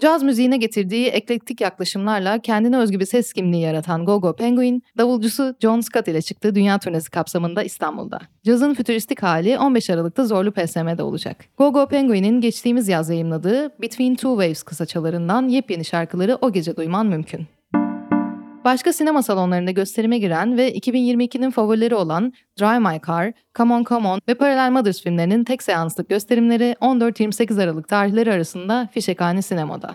[SPEAKER 6] Caz müziğine getirdiği eklektik yaklaşımlarla kendine özgü bir ses kimliği yaratan Gogo Penguin, davulcusu John Scott ile çıktığı dünya turnesi kapsamında İstanbul'da. Cazın fütüristik hali 15 Aralık'ta Zorlu PSM'de olacak. Gogo Penguin'in geçtiğimiz yaz yayımladığı Between Two Waves kısaçalarından yepyeni şarkıları o gece duyman mümkün. Başka sinema salonlarında gösterime giren ve 2022'nin favorileri olan Drive My Car, Come On Come On ve Parallel Mothers filmlerinin tek seanslık gösterimleri 14-28 Aralık tarihleri arasında Fişekhane Sinema'da.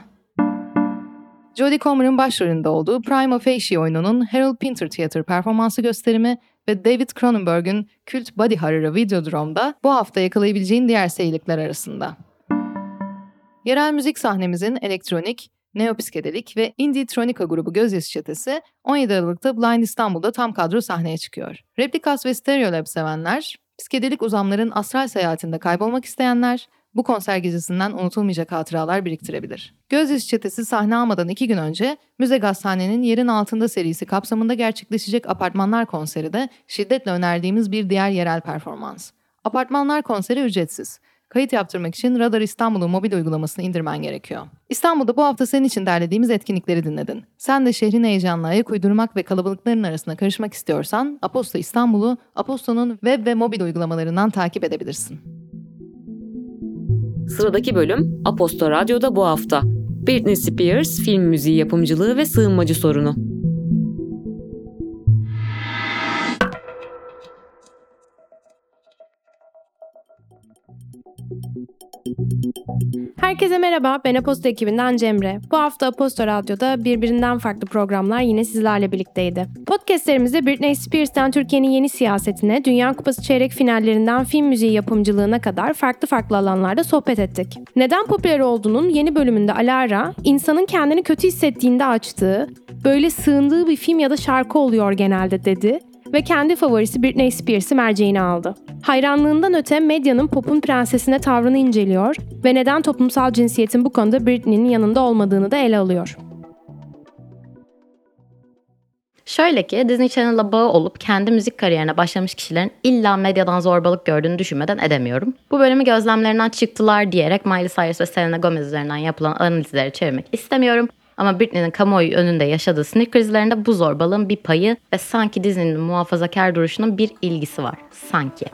[SPEAKER 6] Jodie Comer'ın başrolünde olduğu Prima Facie oyununun Harold Pinter Theater performansı gösterimi ve David Cronenberg'ün kült Body Horror'ı Videodrome'da bu hafta yakalayabileceğin diğer seyirlikler arasında. Yerel müzik sahnemizin elektronik, neopsikedelik ve indie tronika grubu Gözyaşı Çetesi 17 Aralık'ta Blind İstanbul'da tam kadro sahneye çıkıyor. Replikas ve Stereolab sevenler, psikedelik uzamların astral seyahatinde kaybolmak isteyenler, bu konser gecesinden unutulmayacak hatıralar biriktirebilir. Gözyaşı Çetesi sahne almadan iki gün önce Müze Gazhane'nin Yerin Altında serisi kapsamında gerçekleşecek Apartmanlar konseri de şiddetle önerdiğimiz bir diğer yerel performans. Apartmanlar konseri ücretsiz. Kayıt yaptırmak için Radar İstanbul'un mobil uygulamasını indirmen gerekiyor. İstanbul'da bu hafta senin için derlediğimiz etkinlikleri dinledin. Sen de şehrin heyecanına ayak uydurmak ve kalabalıkların arasına karışmak istiyorsan Aposto İstanbul'u Aposto'nun web ve mobil uygulamalarından takip edebilirsin.
[SPEAKER 1] Sıradaki bölüm Aposto Radyo'da bu hafta. Britney Spears film müziği yapımcılığı ve sığınmacı sorunu.
[SPEAKER 7] Herkese merhaba, ben Aposto ekibinden Cemre. Bu hafta Aposto Radyo'da birbirinden farklı programlar yine sizlerle birlikteydi. Podcastlerimizde Britney Spears'ten Türkiye'nin yeni siyasetine, Dünya Kupası çeyrek finallerinden film müziği yapımcılığına kadar farklı farklı alanlarda sohbet ettik. Neden popüler olduğunun yeni bölümünde Alara, insanın kendini kötü hissettiğinde açtığı, böyle sığındığı bir film ya da şarkı oluyor genelde dedi ve kendi favorisi Britney Spears'ı merceğine aldı. Hayranlığından öte medyanın popun prensesine tavrını inceliyor ve neden toplumsal cinsiyetin bu konuda Britney'nin yanında olmadığını da ele alıyor.
[SPEAKER 8] Şöyle ki Disney Channel'la bağı olup kendi müzik kariyerine başlamış kişilerin illa medyadan zorbalık gördüğünü düşünmeden edemiyorum. Bu bölümü gözlemlerinden çıktılar diyerek Miley Cyrus ve Selena Gomez üzerinden yapılan analizleri çevirmek istemiyorum. Ama Britney'nin kamuoyu önünde yaşadığı sinir krizlerinde bu zorbalığın bir payı ve sanki Disney'nin muhafazakar duruşunun bir ilgisi var. Sanki.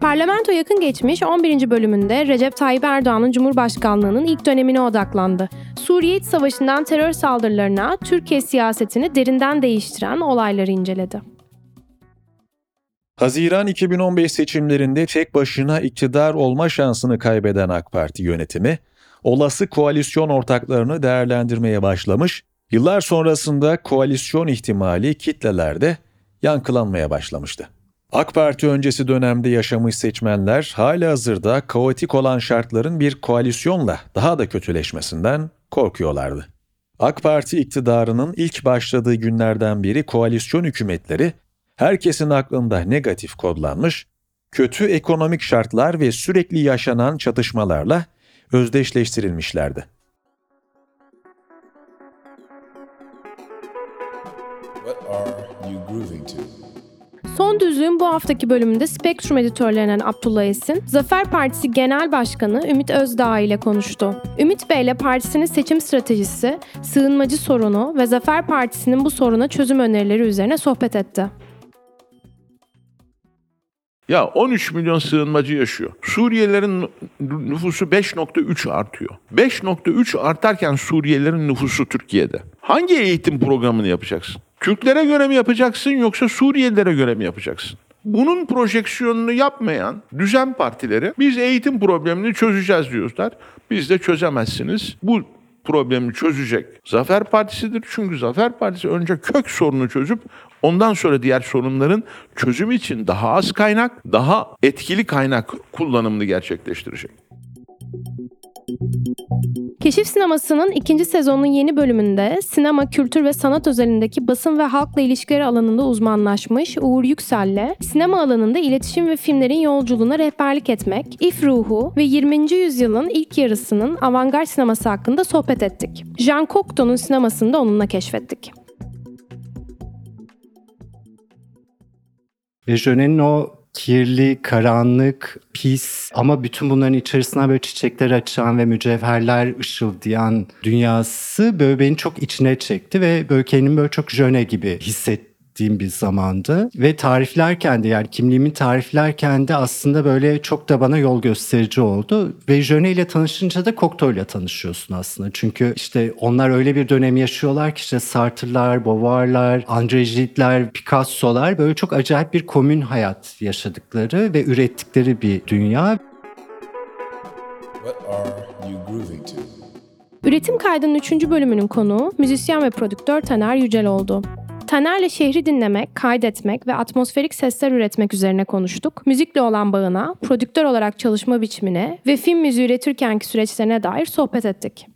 [SPEAKER 7] Parlamento yakın geçmiş 11. bölümünde Recep Tayyip Erdoğan'ın Cumhurbaşkanlığının ilk dönemine odaklandı. Suriye İç Savaşı'ndan terör saldırılarına Türkiye siyasetini derinden değiştiren olayları inceledi.
[SPEAKER 9] Haziran 2015 seçimlerinde tek başına iktidar olma şansını kaybeden AK Parti yönetimi, olası koalisyon ortaklarını değerlendirmeye başlamış, yıllar sonrasında koalisyon ihtimali kitlelerde yankılanmaya başlamıştı. AK Parti öncesi dönemde yaşamış seçmenler hala hazırda kaotik olan şartların bir koalisyonla daha da kötüleşmesinden korkuyorlardı. AK Parti iktidarının ilk başladığı günlerden beri koalisyon hükümetleri herkesin aklında negatif kodlanmış, kötü ekonomik şartlar ve sürekli yaşanan çatışmalarla özdeşleştirilmişlerdi.
[SPEAKER 10] What are you grooving to?
[SPEAKER 7] Son Düzlüğün bu haftaki bölümünde Spektrum editörlerinden Abdullah Esin, Zafer Partisi Genel Başkanı Ümit Özdağ ile konuştu. Ümit Bey ile partisinin seçim stratejisi, sığınmacı sorunu ve Zafer Partisi'nin bu soruna çözüm önerileri üzerine sohbet etti.
[SPEAKER 11] Ya 13 milyon sığınmacı yaşıyor. Suriyelilerin nüfusu 5.3 artıyor. 5.3 artarken Suriyelilerin nüfusu Türkiye'de. Hangi eğitim programını yapacaksın? Türklere göre mi yapacaksın yoksa Suriyelilere göre mi yapacaksın? Bunun projeksiyonunu yapmayan düzen partileri biz eğitim problemini çözeceğiz diyorlar. Biz de çözemezsiniz. Bu problemi çözecek Zafer Partisi'dir. Çünkü Zafer Partisi önce kök sorunu çözüp ondan sonra diğer sorunların çözümü için daha az kaynak, daha etkili kaynak kullanımını gerçekleştirecek.
[SPEAKER 7] Keşif Sineması'nın ikinci sezonun yeni bölümünde sinema, kültür ve sanat özelindeki basın ve halkla ilişkileri alanında uzmanlaşmış Uğur Yüksel'le sinema alanında iletişim ve filmlerin yolculuğuna rehberlik etmek, if ruhu ve 20. yüzyılın ilk yarısının avantgard sineması hakkında sohbet ettik. Jean Cocteau'nun sinemasını da onunla keşfettik.
[SPEAKER 12] Ve Jönet'in o kirli, karanlık, pis ama bütün bunların içerisine böyle çiçekler açan ve mücevherler ışıldayan dünyası böyle beni çok içine çekti ve böyle kendimi böyle çok jöne gibi hissettim bir zamandı. Ve tariflerken de yani kimliğimi tariflerken de aslında böyle çok da bana yol gösterici oldu. Ve Jöne ile tanışınca da Cocteau ile tanışıyorsun aslında. Çünkü işte onlar öyle bir dönem yaşıyorlar ki işte Sartre'lar, Beauvoir'lar, André Gide'ler, Picasso'lar böyle çok acayip bir komün hayat yaşadıkları ve ürettikleri bir dünya.
[SPEAKER 10] What are you grooving to?
[SPEAKER 7] Üretim kaydının 3. bölümünün konuğu müzisyen ve prodüktör Taner Yücel oldu. Taner'le şehri dinlemek, kaydetmek ve atmosferik sesler üretmek üzerine konuştuk. Müzikle olan bağına, prodüktör olarak çalışma biçimine ve film müziği üretirkenki süreçlerine dair sohbet ettik.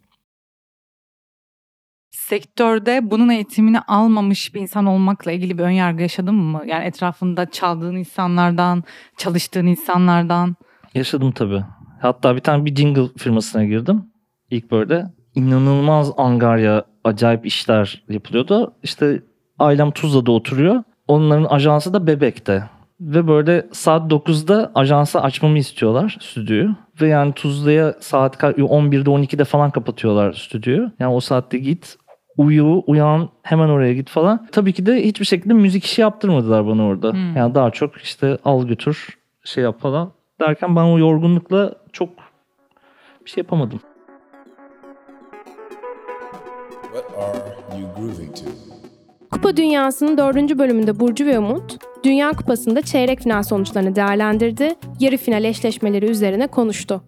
[SPEAKER 13] Sektörde bunun eğitimini almamış bir insan olmakla ilgili bir önyargı yaşadın mı? Yani etrafında çaldığın insanlardan, çalıştığın insanlardan.
[SPEAKER 14] Yaşadım tabii. Hatta bir tane bir jingle firmasına girdim. İlk böyle inanılmaz angarya, acayip işler yapılıyordu. İşte ailem Tuzla'da oturuyor. Onların ajansı da Bebek'te. Ve böyle saat 9'da ajansı açmamı istiyorlar stüdyoyu. Ve yani Tuzla'ya saat 11'de 12'de falan kapatıyorlar stüdyoyu. Yani o saatte git uyu, uyan, hemen oraya git falan. Tabii ki de hiçbir şekilde müzik işi yaptırmadılar bana orada.
[SPEAKER 13] Hmm.
[SPEAKER 14] Yani daha çok işte al götür, şey yap falan derken ben o yorgunlukla çok bir şey yapamadım.
[SPEAKER 10] What are you grooving to?
[SPEAKER 7] Kupa Dünyası'nın dördüncü bölümünde Burcu ve Umut, Dünya Kupası'nda çeyrek final sonuçlarını değerlendirdi, yarı final eşleşmeleri üzerine konuştu.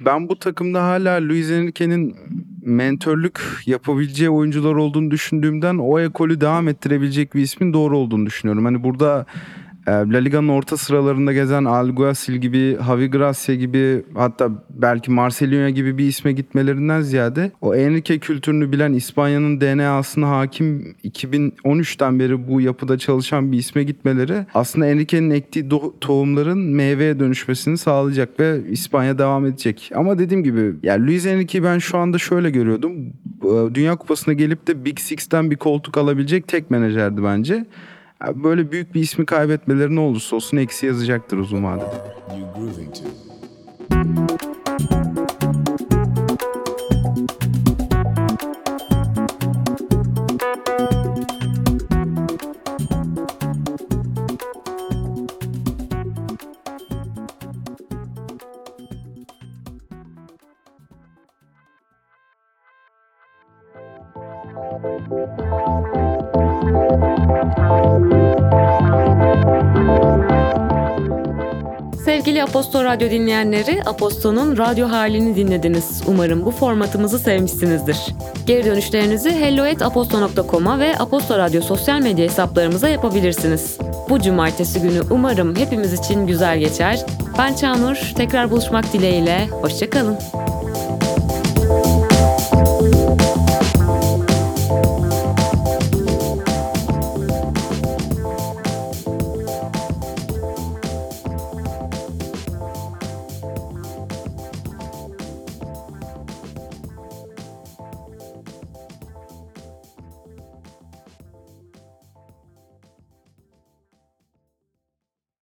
[SPEAKER 15] Ben bu takımda hala Luis Enrique'nin mentörlük yapabileceği oyuncular olduğunu düşündüğümden o ekolü devam ettirebilecek bir ismin doğru olduğunu düşünüyorum. Hani burada La Liga'nın orta sıralarında gezen Alguacil gibi, Javi Gracia gibi hatta belki Marcelinho gibi bir isme gitmelerinden ziyade o Enrique kültürünü bilen İspanya'nın DNA'sına hakim 2013'ten beri bu yapıda çalışan bir isme gitmeleri aslında Enrique'nin ektiği tohumların meyveye dönüşmesini sağlayacak ve İspanya devam edecek. Ama dediğim gibi yani Luis Enrique'yi ben şu anda şöyle görüyordum. E, Dünya Kupası'na gelip de Big Six'ten bir koltuk alabilecek tek menajerdi bence. Böyle büyük bir ismi kaybetmeleri ne olursa olsun eksi yazacaktır uzun vadede.
[SPEAKER 1] Radyo dinleyenleri, Aposto'nun radyo halini dinlediniz. Umarım bu formatımızı sevmişsinizdir. Geri dönüşlerinizi helloetaposto.com'a ve Aposto Radyo sosyal medya hesaplarımıza yapabilirsiniz. Bu cumartesi günü umarım hepimiz için güzel geçer. Ben Çağnur, tekrar buluşmak dileğiyle, hoşçakalın.